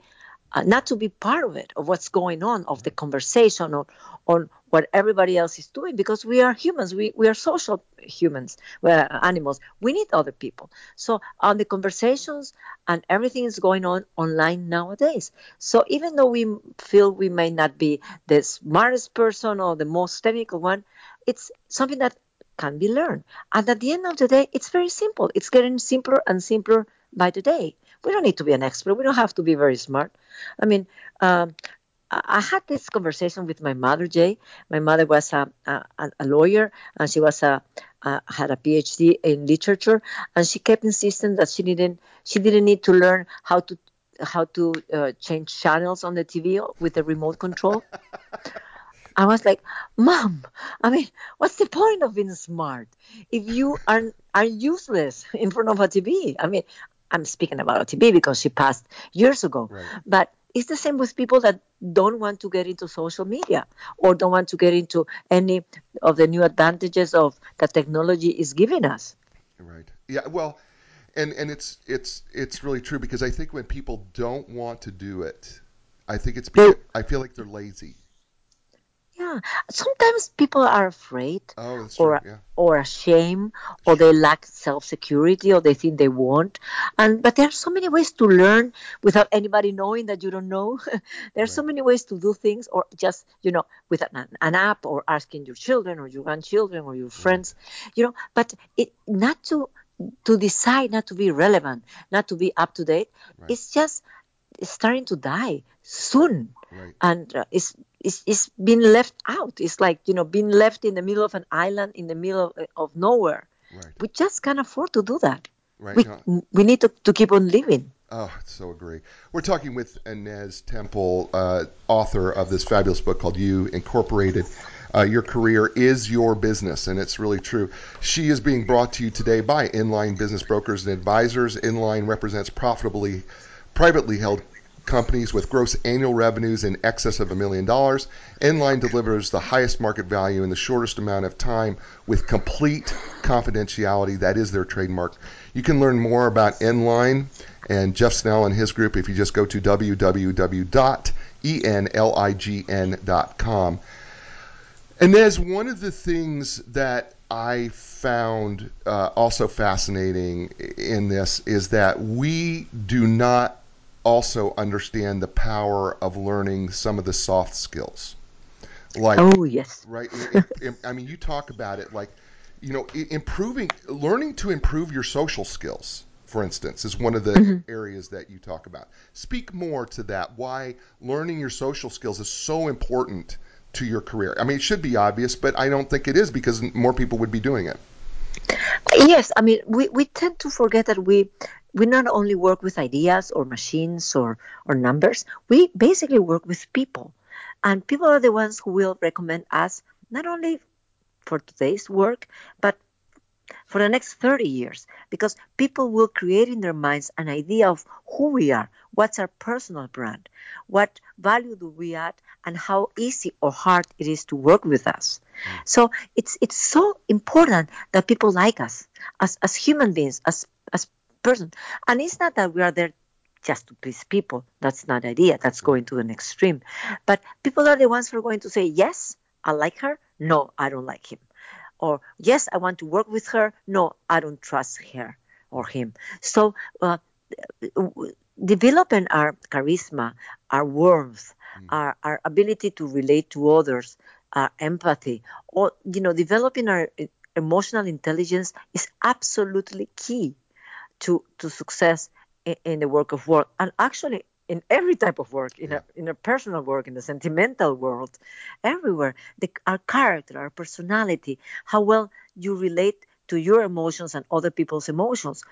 uh, not to be part of it, of what's going on, of the conversation, or on what everybody else is doing, because we are humans. We, we are social humans, we are animals. We need other people. So on the conversations and everything is going on online nowadays. So even though we feel we may not be the smartest person or the most technical one, it's something that can be learned. And at the end of the day, it's very simple. It's getting simpler and simpler by the day. We don't need to be an expert. We don't have to be very smart. I mean, um, I had this conversation with my mother, Jay. My mother was a, a, a lawyer and she was a, a had a PhD in literature, and she kept insisting that she didn't she didn't need to learn how to how to uh, change channels on the TV with the remote control. I was like, Mom, I mean, what's the point of being smart if you are are useless in front of a TV? I mean, I'm speaking about a TV because she passed years ago. Right. But it's the same with people that don't want to get into social media or don't want to get into any of the new advantages of that technology is giving us. Right. Yeah. Well, and and it's it's it's really true because I think when people don't want to do it, I think it's because, I feel like they're lazy. Yeah, sometimes people are afraid Oh, or true. Yeah. or ashamed or they lack self security or they think they won't. And but there are so many ways to learn without anybody knowing that you don't know. there are so many ways to do things or just you know with an, an app or asking your children or your grandchildren or your Right. friends, you know. But it not to to decide not to be relevant, not to be up to date. Right. It's just starting to die soon Right. and uh, it's, it's it's been left out it's like you know being left in the middle of an island in the middle of, of nowhere Right. we just can't afford to do that Right. we No, we need to, to keep on living Oh, I so agree. We're talking with Ines Temple, uh, author of this fabulous book called You Incorporated. Uh, your career is your business, and it's really true. She is being brought to you today by Enlign Business Brokers and Advisors. Enlign represents profitably, privately held companies with gross annual revenues in excess of a million dollars. Enlign delivers the highest market value in the shortest amount of time with complete confidentiality. That is their trademark. You can learn more about Enlign and Jeff Snell and his group if you just go to www.enlign.com. And there's one of the things that I found uh, also fascinating in this is that we do not also understand the power of learning some of the soft skills. Like oh yes right? I mean, you talk about it like, you know, improving, learning to improve your social skills, for instance, is one of the mm-hmm. areas that you talk about. Speak more to that. Why learning your social skills is so important to your career. I mean, it should be obvious, but I don't think it is because more people would be doing it. yes i mean we, we tend to forget that we we not only work with ideas or machines or or numbers we basically work with people. And people are the ones who will recommend us not only for today's work but for the next 30 years. Because people will create in their minds an idea of who we are, what's our personal brand, what value do we add, and how easy or hard it is to work with us. Mm. So it's it's so important that people like us as, as human beings, as as person. And it's not that we are there just to please people. That's not the idea. That's going to an extreme. But people are the ones who are going to say, Yes, I like her. No, I don't like him or yes i want to work with her no i don't trust her or him so uh, developing our charisma our warmth our, our ability to relate to others our empathy or you know developing our e- emotional intelligence is absolutely key to to success in, in the work of work. And actually in every type of work in Yeah. a in a personal work in the sentimental world everywhere the, our character our personality how well you relate to your emotions and other people's emotions.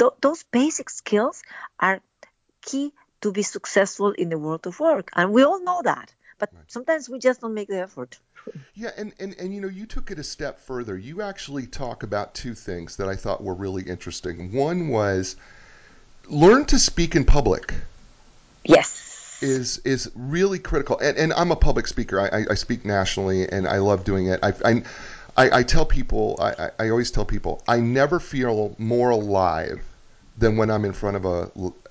Th- those basic skills are key to be successful in the world of work. And we all know that. But sometimes we just don't make the effort Yeah, and, and, and you know, you took it a step further. You actually talk about two things that I thought were really interesting. One was learn to speak in public. yes is is really critical. And, and I'm a public speaker. I, I, I speak nationally, and I love doing it. I, I, I, I tell people, I, I always tell people, I never feel more alive than when I'm in front of a,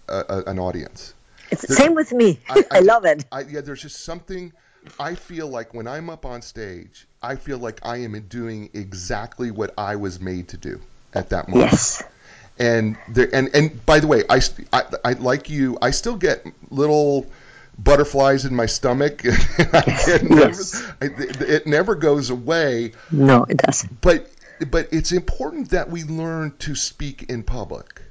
a, a an audience. it's the same with me I- I, I- love it I, yeah, there's just something. I feel like when I'm up on stage, I feel like I am doing exactly what I was made to do at that moment. Yes. And there and and by the way I, I I like you I still get little butterflies in my stomach. I get nervous. It never goes away. No it doesn't. But but it's important that we learn to speak in public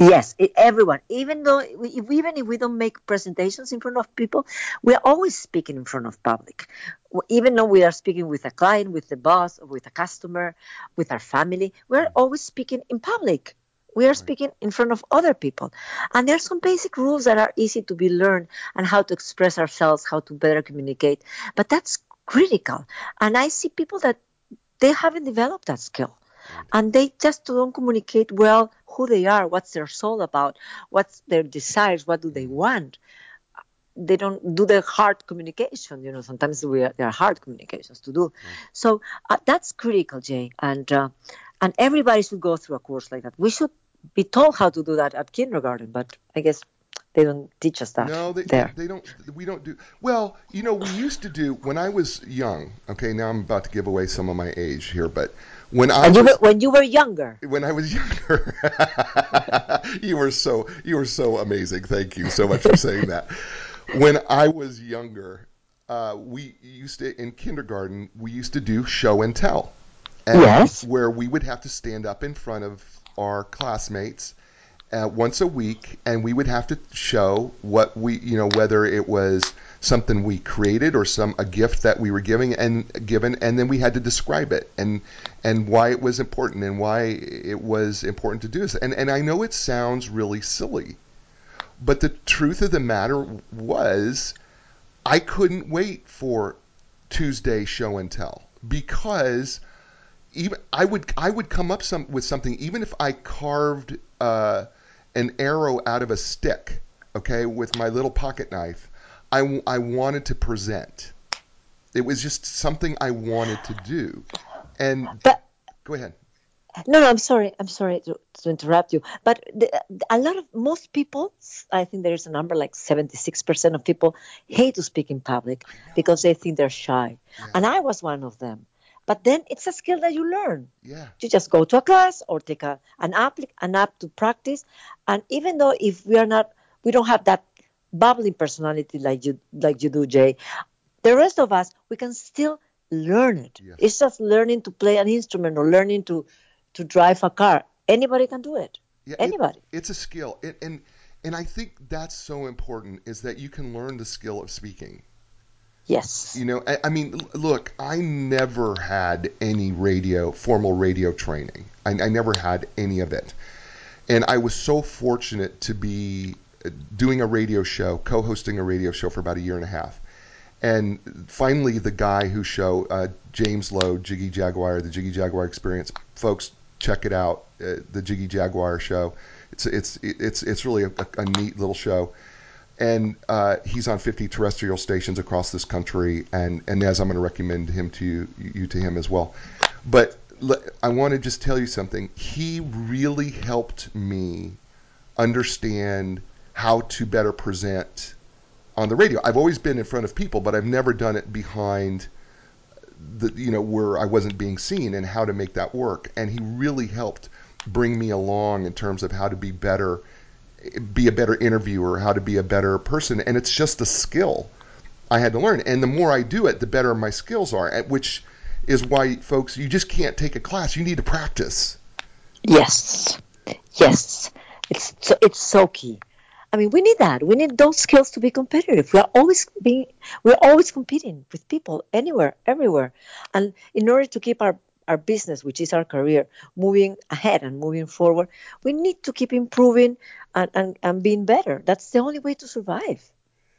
Yes, everyone. Even though, if, even if we don't make presentations in front of people, we are always speaking in front of public. Even though we are speaking with a client, with the boss, or with a customer, with our family, we are always speaking in public. We are speaking in front of other people, and there are some basic rules that are easy to be learned and how to express ourselves, how to better communicate. But that's critical, and I see people that they haven't developed that skill and they just don't communicate well who they are what's their soul about what's their desires what do they want they don't do the hard communication. You know, sometimes we are, there are hard communications to do. Mm. So uh, that's critical, Jay, and uh, and everybody should go through a course like that. We should be told how to do that at kindergarten, but I guess they don't teach us that. No, they, there. they don't. We don't do. Well, you know, we used to do when I was young. Okay, now I'm about to give away some of my age here, but when I was, you were, when you were younger. When I was younger, you were so you were so amazing. Thank you so much for saying that. When I was younger, uh, we used to in kindergarten we used to do show and tell. And yes. Where we would have to stand up in front of our classmates uh, once a week, and we would have to show what we, you know, whether it was something we created or some a gift that we were giving and given, and then we had to describe it and and why it was important and why it was important to do this. And and I know it sounds really silly, but the truth of the matter was, I couldn't wait for Tuesday show and tell because even I would I would come up some with something even if I carved uh, an arrow out of a stick, okay, with my little pocket knife. I, I wanted to present. It was just something I wanted to do. And but, go ahead. No, no, I'm sorry. I'm sorry to, to interrupt you. But the, a lot of most people, I think there's a number like 76% of people hate to speak in public because they think they're shy. Yeah. And I was one of them. But then it's a skill that you learn. Yeah. You just go to a class or take a, an app an app to practice. And even though if we are not we don't have that bubbling personality like you like you do, Jay, the rest of us we can still learn it. Yes. It's just learning to play an instrument or learning to to drive a car. Anybody can do it. Yeah, Anybody. It, it's a skill. It, and and I think that's so important is that you can learn the skill of speaking. Yes. You know, I, I, mean, look, I never had any radio, formal radio training. I, I never had any of it. And I was so fortunate to be uh, doing a radio show, co hosting a radio show for about a year and a half. And finally, the guy who show, uh, James Lowe, Jiggy Jaguar, the Jiggy Jaguar Experience, folks, check it out, uh, the Jiggy Jaguar show. It's it's it's it's really a, a neat little show and uh, he's on 50 terrestrial stations across this country. And, and as I'm going to recommend him to you, you to him as well. But I want to just tell you something. He really helped me understand how to better present on the radio. I've always been in front of people, but I've never done it behind the you know where I wasn't being seen and how to make that work. And he really helped bring me along in terms of how to be better be a better interviewer, how to be a better person, and it's just a skill I had to learn. And the more I do it, the better my skills are. Which is why, folks, you just can't take a class. You need to practice. Yes, yes, it's so, it's so key. I mean, we need that. We need those skills to be competitive. We are always being, we're always competing with people anywhere, everywhere, and in order to keep our our business, which is our career, moving ahead and moving forward, we need to keep improving and, and, and being better. That's the only way to survive.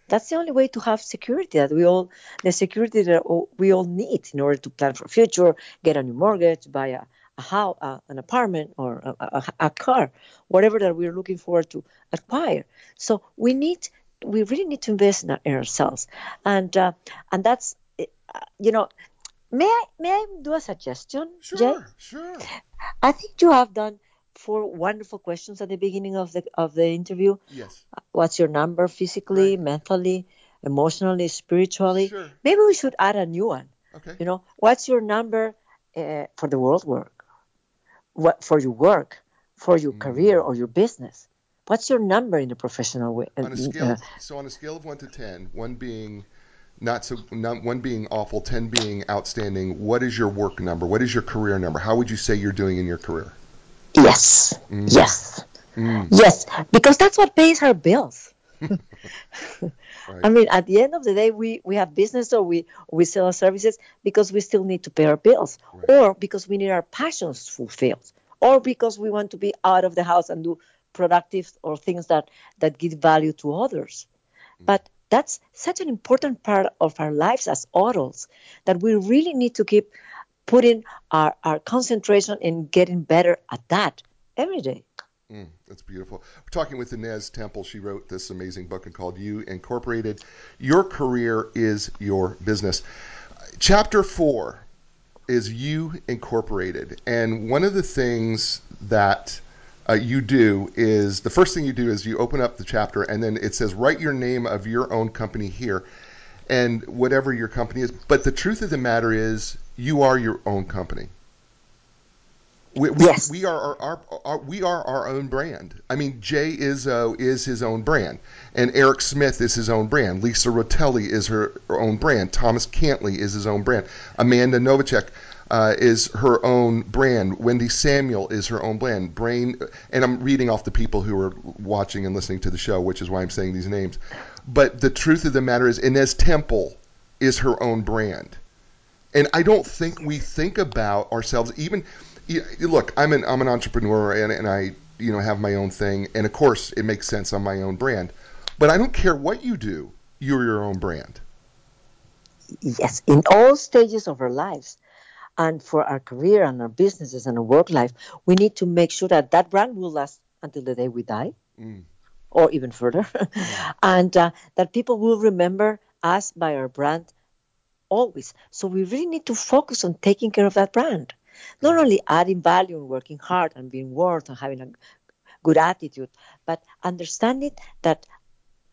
That's the only way to have security that we all, the security that we all need in order to plan for future, get a new mortgage, buy a, a house, uh, an apartment, or a, a, a, car, whatever that we're looking forward to acquire. So we need, we really need to invest in, in ourselves, and uh, and that's, uh, you know, may I may I do a suggestion, sure, Jay? Sure, I think you have done four wonderful questions at the beginning of the of the interview. Yes. What's your number physically, right. mentally, emotionally, spiritually? Sure. Maybe we should add a new one. Okay. You know, what's your number uh, for the world work? What for your work, for your mm. career or your business? What's your number in the professional way? On a scale, uh, so on a scale of one to ten, one being not so not one being awful, ten being outstanding. What is your work number? What is your career number? How would you say you're doing in your career? Yes. Mm. Yes. Mm. Yes, because that's what pays our bills. right. I mean, at the end of the day, we, we have business or we we sell our services because we still need to pay our bills, right. or because we need our passions fulfilled, or because we want to be out of the house and do productive or things that that give value to others. Mm. But that's such an important part of our lives as adults that we really need to keep putting our, our concentration in getting better at that every day. Mm, that's beautiful. We're talking with Ines Temple. She wrote this amazing book called You Incorporated. Your career is your business. Chapter four is You Incorporated. And one of the things that uh, you do is the first thing you do is you open up the chapter and then it says, write your name of your own company here and whatever your company is. But the truth of the matter is, you are your own company. We, we, Yes. we are our, our, our we are our own brand. I mean, Jay Izzo is his own brand, and Eric Smith is his own brand. Lisa Rotelli is her, her own brand. Thomas Cantley is his own brand. Amanda Novacek uh, is her own brand. Wendy Samuel is her own brand. Brain, and I'm reading off the people who are watching and listening to the show, which is why I'm saying these names. But the truth of the matter is, Ines Temple is her own brand and I don't think we think about ourselves even. Look, I'm an I'm an entrepreneur, and, and I you know have my own thing, and of course it makes sense on my own brand. But I don't care what you do, you're your own brand. Yes, in all stages of our lives. And for our career and our businesses and our work life, we need to make sure that that brand will last until the day we die Mm. or even further. and uh, that people will remember us by our brand always. So we really need to focus on taking care of that brand. Not only adding value and working hard and being worth and having a good attitude, but understanding that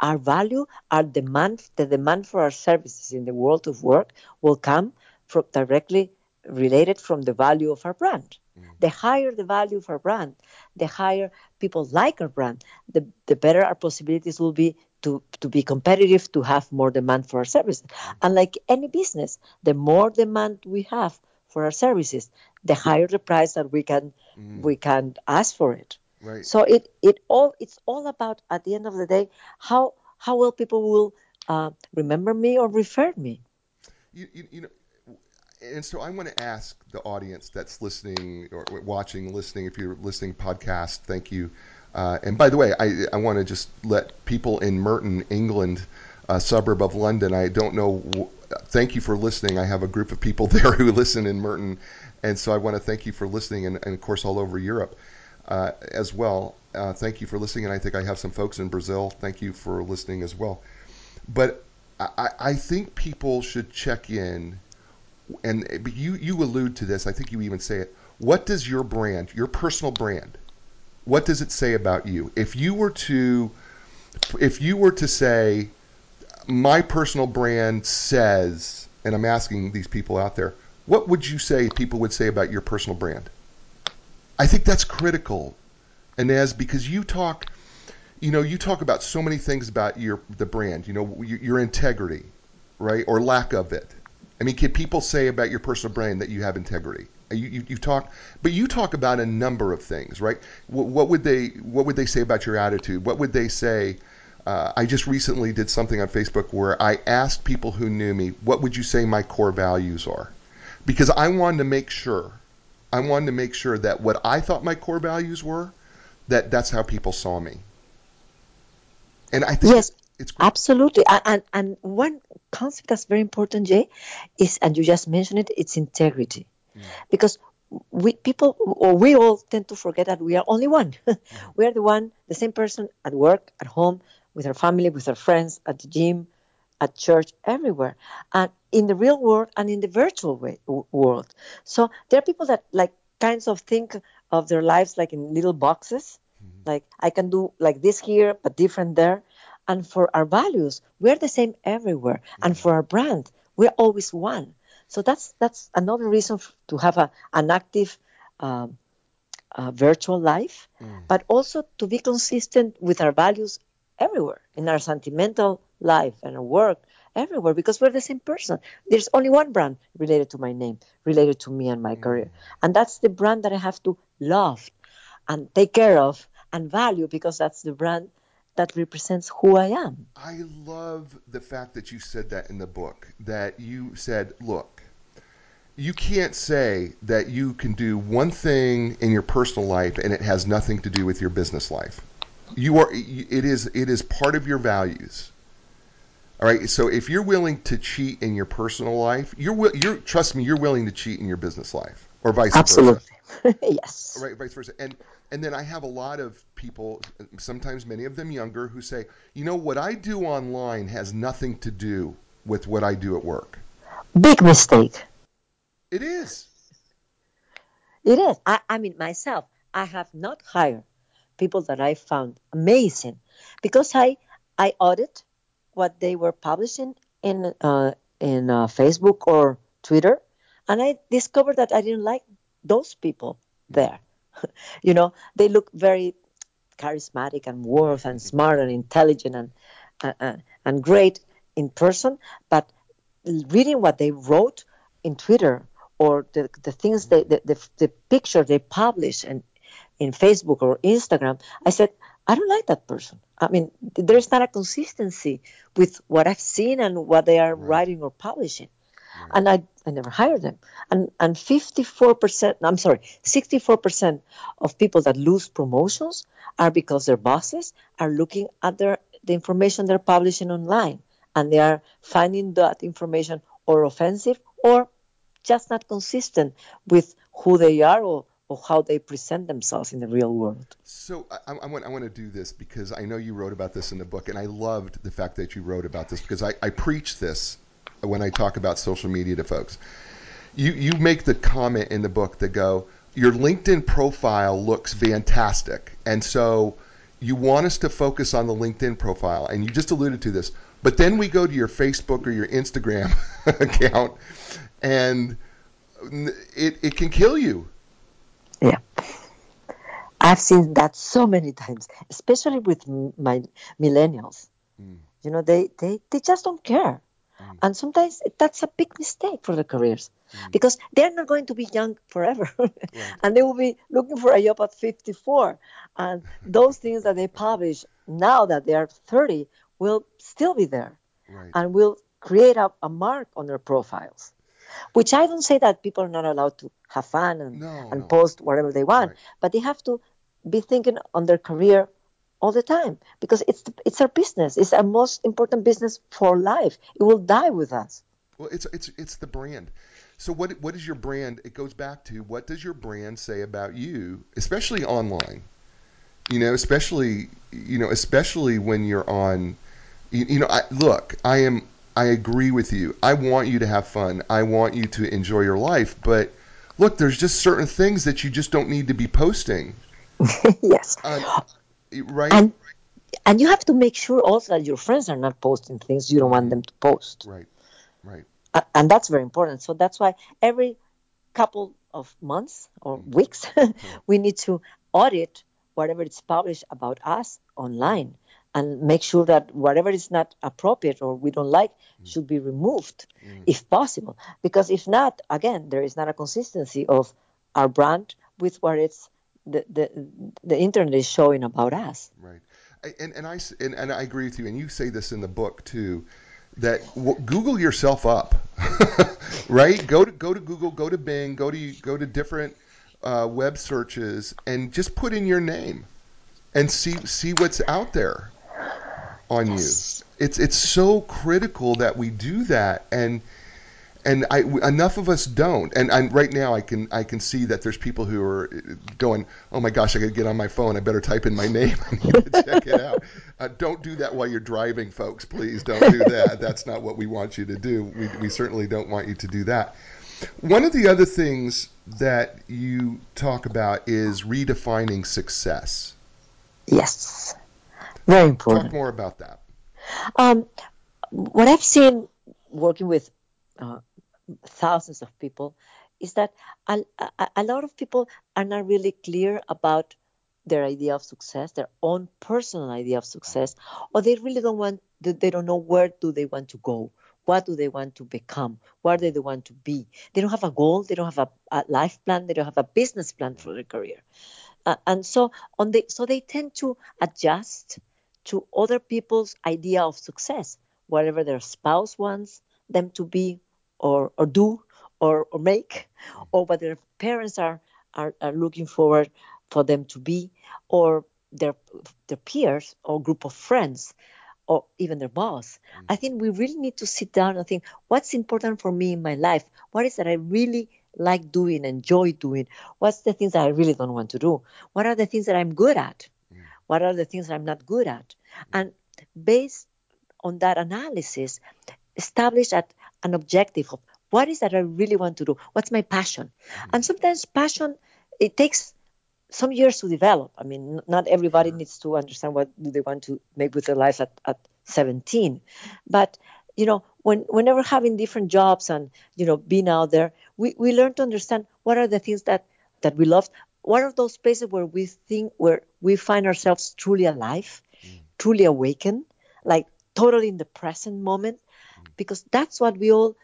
our value, our demand, the demand for our services in the world of work will come from directly related from the value of our brand. Mm. The higher the value of our brand, the higher people like our brand, the, the better our possibilities will be to, to be competitive, to have more demand for our services. And like any business, the more demand we have for our services, the higher the price that we can we can ask for it. Right. So it it all it's all about at the end of the day how how well people will uh, remember me or refer me. You, you, you know, and so I want to ask the audience that's listening or watching, listening. If you're listening podcast, thank you. Uh, and by the way, I, I want to just let people in Merton, England, a suburb of London. I don't know. Thank you for listening. I have a group of people there who listen in Merton, and so I want to thank you for listening, and, and of course all over Europe uh, as well. Uh, thank you for listening, and I think I have some folks in Brazil. Thank you for listening as well. But I, I think people should check in and you you allude to this. I think you even say it. What does your brand, your personal brand, what does it say about you? If you were to, if you were to say, my personal brand says, and I'm asking these people out there, what would you say people would say about your personal brand? I think that's critical, Ines, because you talk, you know, you talk about so many things about your the brand. You know, your, your integrity, right, or lack of it. I mean, can people say about your personal brand that you have integrity? You, you, you talk, but you talk about a number of things, right? What, what would they What would they say about your attitude? What would they say? Uh, I just recently did something on Facebook where I asked people who knew me, "What would you say my core values are?" Because I wanted to make sure, I wanted to make sure that what I thought my core values were, that that's how people saw me. And I think Yes, it's great. Absolutely. And, and one concept that's very important, Jay, is, and you just mentioned it, it's integrity. Mm. Because we people, or we all tend to forget that we are only one. Mm. we are the one, the same person at work, at home, with our family, with our friends, at the gym, at church, everywhere, and in the real world and in the virtual way, world. So there are people that like kinds of think of their lives like in little boxes. Mm-hmm. Like I can do like this here, but different there. And for our values, we're the same everywhere. Mm-hmm. And for our brand, we're always one. So that's that's another reason f- to have a, an active um, uh, virtual life, but also to be consistent with our values everywhere in our sentimental life and our work everywhere because we're the same person. There's only one brand related to my name, related to me and my career, and that's the brand that I have to love and take care of and value because that's the brand that represents who I am. I love the fact that you said that in the book. That you said, look, you can't say that you can do one thing in your personal life and it has nothing to do with your business life. You are it is it is part of your values. All right. So if you're willing to cheat in your personal life, you're you're trust me, you're willing to cheat in your business life or vice versa. Absolutely. yes. Right, vice versa. And And then I have a lot of people, sometimes many of them younger, who say, you know, what I do online has nothing to do with what I do at work. Big mistake. It is. It is. I, I mean, myself, I have not hired people that I found amazing because I I audit what they were publishing in uh, in uh, Facebook or Twitter, and I discovered that I didn't like those people there. you know, they look very charismatic and worth and smart and intelligent and uh, uh, and great in person, but reading what they wrote in Twitter or the, the things they, the, the, the picture they publish and in Facebook or Instagram, I said, I don't like that person. I mean, there's not a consistency with what I've seen and what they are right. writing or publishing. And I, I never hired them. And and 54%, I'm sorry, 64% of people that lose promotions are because their bosses are looking at their the information they're publishing online and they are finding that information or offensive or just not consistent with who they are or or how they present themselves in the real world. So I, I, want, I want to do this because I know you wrote about this in the book, and I loved the fact that you wrote about this because I, I preach this when I talk about social media to folks. You, you make the comment in the book that go, your LinkedIn profile looks fantastic. And so you want us to focus on the LinkedIn profile. And you just alluded to this. But then we go to your Facebook or your Instagram account, and it, it can kill you yeah. I've seen that so many times, especially with my millennials. Mm. You know, they, they, they just don't care. Mm. And sometimes that's a big mistake for their careers mm. because they're not going to be young forever. and they will be looking for a job at 54. And those things that they publish now that they are 30 will still be there right. and will create a, a mark on their profiles. Which I don't say that people are not allowed to have fun and, no, and no. post whatever they want, right. but they have to be thinking on their career all the time because it's it's our business. It's our most important business for life. It will die with us. Well, it's it's it's the brand. So what what is your brand? It goes back to what does your brand say about you, especially online. You know, especially you know, especially when you're on. You, you know, I, look, I am I agree with you. I want you to have fun. I want you to enjoy your life. But look, there's just certain things that you just don't need to be posting. yes. Uh, right? And, and you have to make sure also that your friends are not posting things you don't want them to post. Right. Right. Uh, and that's very important. So that's why every couple of months or mm-hmm. weeks, we need to audit whatever is published about us online and make sure that whatever is not appropriate or we don't like mm. should be removed mm. if possible. Because if not, again, there is not a consistency of our brand with what it's the, the, the internet is showing about us. Right. And, and, I, and, and I agree with you. And you say this in the book too that w- Google yourself up, right? Go to go to Google, go to Bing, go to go to different uh, web searches, and just put in your name, and see see what's out there on yes. you. It's it's so critical that we do that, and and I enough of us don't. And, and right now, I can I can see that there's people who are going, oh my gosh, I got to get on my phone. I better type in my name. I need to check it out. Uh, don't do that while you're driving, folks. Please don't do that. That's not what we want you to do. We we certainly don't want you to do that. One of the other things that you talk about is redefining success. Yes. Very important. Talk more about that. Um, what I've seen working with uh, thousands of people is that a, a, a, lot of people are not really clear about their idea of success, their own personal idea of success, or they really don't want, they don't know where do they want to go. What do they want to become? What do they want to be? They don't have a goal. They don't have a, a life plan. They don't have a business plan for their career. Uh, and so on the, so they tend to adjust to other people's idea of success, whatever their spouse wants them to be or, or do or, or make, mm-hmm. or what their parents are, are, are looking forward for them to be, or their, their peers or group of friends or even their boss. Mm. I think we really need to sit down and think what's important for me in my life? What is that I really like doing, enjoy doing? What's the things that I really don't want to do? What are the things that I'm good at? Mm. What are the things that I'm not good at? Mm. And based on that analysis, establish at an objective of what is that I really want to do? What's my passion? And sometimes passion it takes some years to develop. I mean, not everybody needs to understand what do they want to make with their lives at, at 17. But you know, when whenever having different jobs and you know being out there, we, we learn to understand what are the things that that we love. What are those places where we think where we find ourselves truly alive, mm. truly awakened, like totally in the present moment. Because that's what we all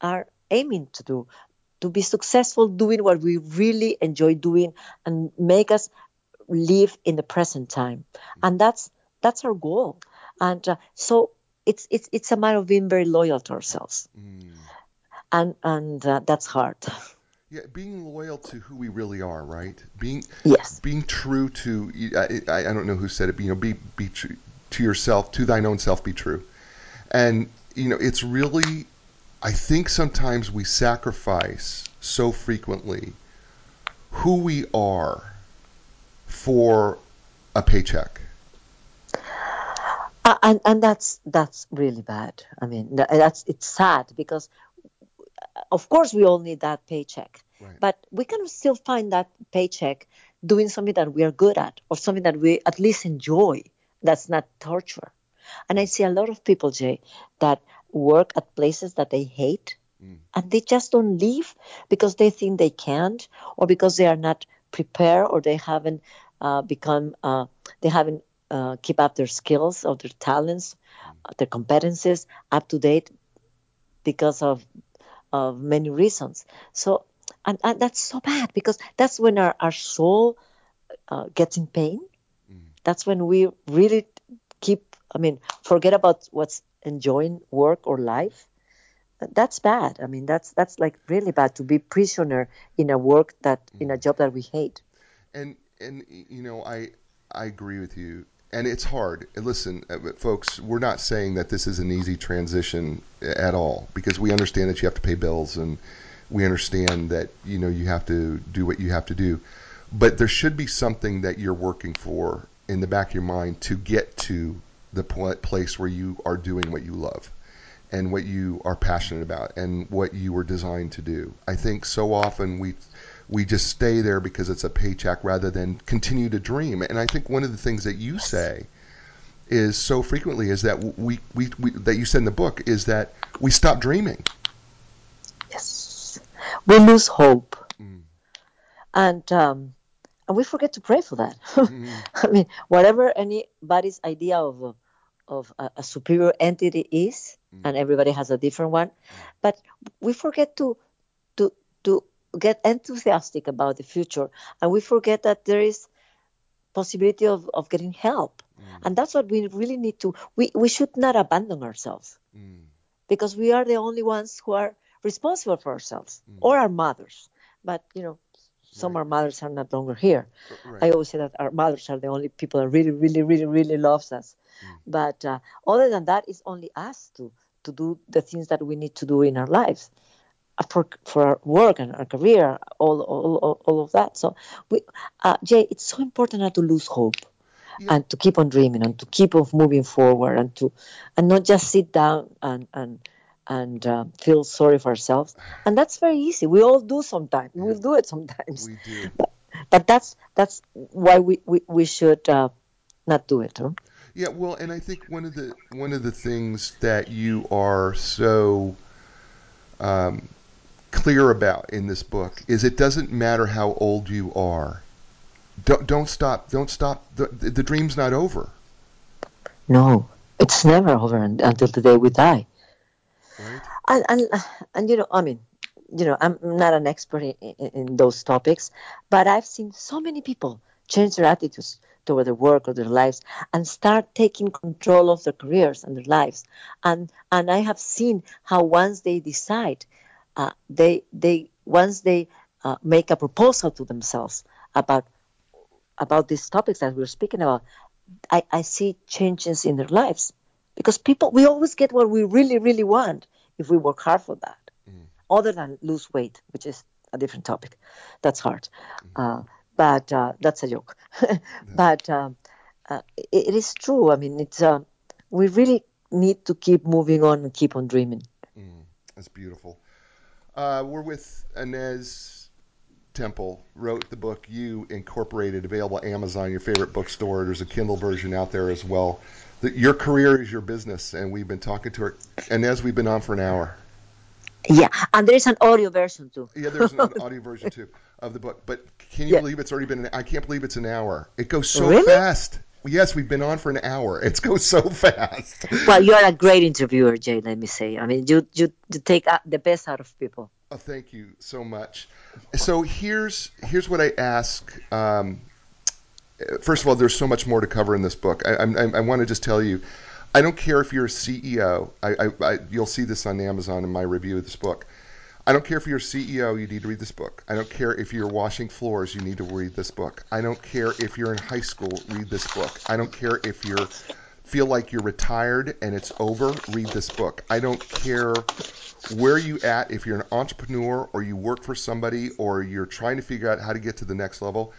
are aiming to do to be successful doing what we really enjoy doing and make us live in the present time. And that's that's our goal. And uh, so it's it's it's a matter of being very loyal to ourselves. Mm. and and uh, that's hard. Yeah being loyal to who we really are right? Being yes. being true to I, I don't know who said it but, you know be be true to yourself to thine own self be true. And you know it's really I think sometimes we sacrifice so frequently who we are for a paycheck. Uh, and and that's that's really bad. I mean, that's it's sad because, of course, we all need that paycheck, right. but we can still find that paycheck doing something that we are good at or something that we at least enjoy. That's not torture. And I see a lot of people, Jay, that work at places that they hate mm. and they just don't leave because they think they can't or because they are not prepared or they haven't uh, become uh, they haven't uh, keep up their skills or their talents mm. their competencies up to date because of of many reasons so and, and that's so bad because that's when our, our soul uh, gets in pain mm. that's when we really keep i mean forget about what's enjoying work or life. That's bad. I mean that's that's like really bad to be prisoner in a work that mm. in a job that we hate. And and you know i i agree with you. And it's hard. Listen uh, folks we're not saying that this is an easy transition at all because we understand that you have to pay bills and we understand that you know you have to do what you have to do. But there should be something that you're working for in the back of your mind to get to the place where you are doing what you love and what you are passionate about and what you were designed to do. I think so often we we just stay there because it's a paycheck rather than continue to dream. And I think one of the things that you say is so frequently is that we, we, we that you said in the book is that we stop dreaming. Yes, we lose hope, mm. and um, and we forget to pray for that. mm. I mean, whatever anybody's idea of of a, a superior entity is, mm. and everybody has a different one, but we forget to to to get enthusiastic about the future, and we forget that there is possibility of, of getting help, mm. and that's what we really need to. We we should not abandon ourselves, mm. because we are the only ones who are responsible for ourselves mm. or our mothers. But you know, some right. our mothers are not longer here. Right. I always say that our mothers are the only people that really, really, really, really loves us. Mm. But uh, other than that, it's only us to to do the things that we need to do in our lives uh, for for our work and our career, all all, all, all of that. So, we, uh, Jay, it's so important not to lose hope. Yeah. And to keep on dreaming and to keep on moving forward and to and not just sit down and and and uh, feel sorry for ourselves. And that's very easy. We all do sometimes. Yeah. We'll do it sometimes. We do. But, but that's that's why we we, we should uh, not do it. Huh? Yeah, well, and I think one of the one of the things that you are so um, clear about in this book is it doesn't matter how old you are. Don't don't stop. Don't stop. The, the dream's not over. No, it's never over until the day we die. And, and and you know, I mean, you know, I'm not an expert in, in, in those topics, but I've seen so many people change their attitudes toward their work or their lives and start taking control of their careers and their lives. And and I have seen how once they decide, uh, they they once they uh, make a proposal to themselves about about these topics that we're speaking about, I, I see changes in their lives because people we always get what we really really want if we work hard for that mm. other than lose weight which is a different topic. That's hard, uh, but uh, that's a joke. but um, uh, it, it is true. I mean, it's uh, we really need to keep moving on and keep on dreaming. That's beautiful. Uh, we're with Ines Temple, wrote the book You Incorporated, available Amazon, your favorite bookstore. There's a Kindle version out there as well. The, your career is your business, and we've been talking to her. And as we've been on for an hour. Yeah, and there is an audio version too. Yeah, there's an audio version too of the book. But can you Yeah. believe it's already been? An, I can't believe it's an hour. It goes so Really? fast. Yes, we've been on for an hour. It goes so fast. Well, you are a great interviewer, Jay. Let me say. I mean, you you, you take uh, the best out of people. Oh, thank you so much. So here's here's what I ask. Um, first of all, there's so much more to cover in this book. I, I, I want to just tell you, I don't care if you're a CEO. I, you'll see this on Amazon in my review of this book. I don't care if you're a CEO, you need to read this book. I don't care if you're washing floors, you need to read this book. I don't care if you're in high school, read this book. I don't care if you feel like you're retired and it's over, read this book. I don't care where you at if you're an entrepreneur or you work for somebody or you're trying to figure out how to get to the next level.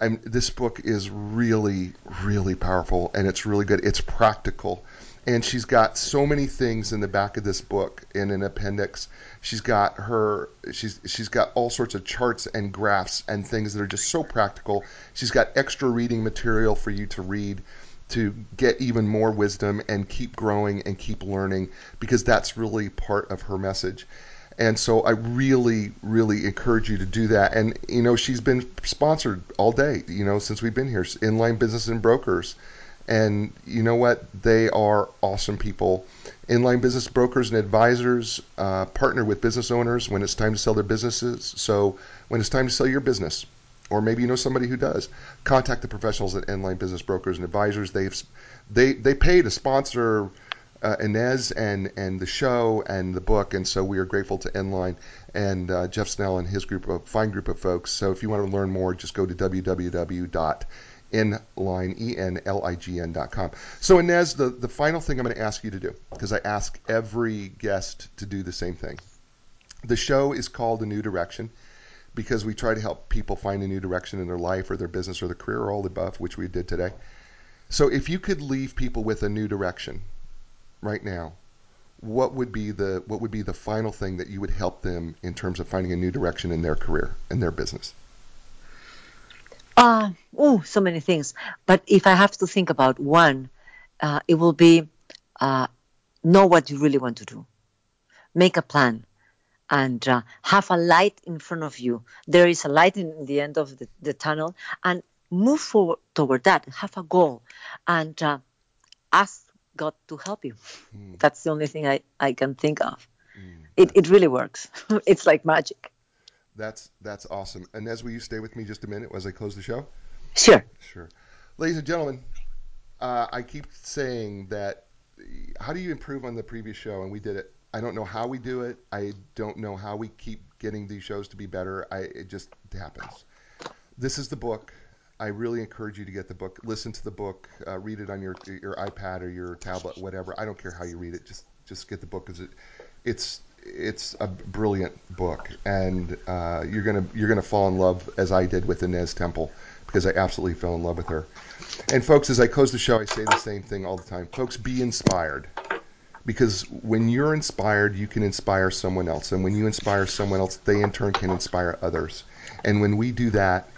I'm, this book is really, really powerful and it's really good. It's practical. And she's got so many things in the back of this book in an appendix. She's got her she's she's got all sorts of charts and graphs and things that are just so practical. She's got extra reading material for you to read to get even more wisdom and keep growing and keep learning because that's really part of her message. And so I really, really encourage you to do that. And, you know, she's been sponsored all day, you know, since we've been here, Enlign Business and Brokers. And you know what? They are awesome people. Enlign business brokers and advisors uh, partner with business owners when it's time to sell their businesses. So when it's time to sell your business, or maybe you know somebody who does, contact the professionals at Enlign Business Brokers and Advisors. They've they they pay to sponsor uh, Ines and and the show and the book, and so we are grateful to Enlign and uh, Jeff Snell and his group of fine group of folks. So if you want to learn more, just go to www.enlign e n l i g n dot com. So Ines, the the final thing I'm going to ask you to do because I ask every guest to do the same thing. The show is called A New Direction because we try to help people find a new direction in their life or their business or their career or all the above, which we did today. So if you could leave people with a new direction right now, what would be the what would be the final thing that you would help them in terms of finding a new direction in their career and their business? Uh, oh, so many things. But if I have to think about one, uh, it will be uh, know what you really want to do, make a plan, and uh, have a light in front of you. There is a light in the end of the, the tunnel, and move forward toward that. Have a goal, and uh, ask God to help you. That's the only thing I, I can think of. It, it really works. it's like magic. That's that's awesome. Ines, will you stay with me just a minute as I close the show? Sure. Sure. Ladies and gentlemen, uh, I keep saying that how do you improve on the previous show? And we did it. I don't know how we do it. I don't know how we keep getting these shows to be better. I it just happens. This is the book. I really encourage you to get the book. Listen to the book. Uh, read it on your your iPad or your tablet, whatever. I don't care how you read it. Just just get the book because it it's it's a brilliant book, and uh, you're gonna you're gonna fall in love as I did with Ines Temple because I absolutely fell in love with her. And folks, as I close the show, I say the same thing all the time. Folks, be inspired because when you're inspired, you can inspire someone else, and when you inspire someone else, they in turn can inspire others. And when we do that,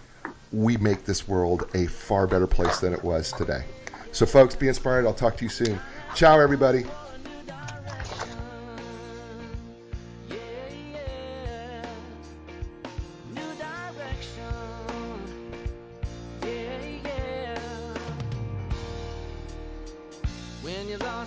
we make this world a far better place than it was today. So, folks, be inspired. I'll talk to you soon. Ciao, everybody.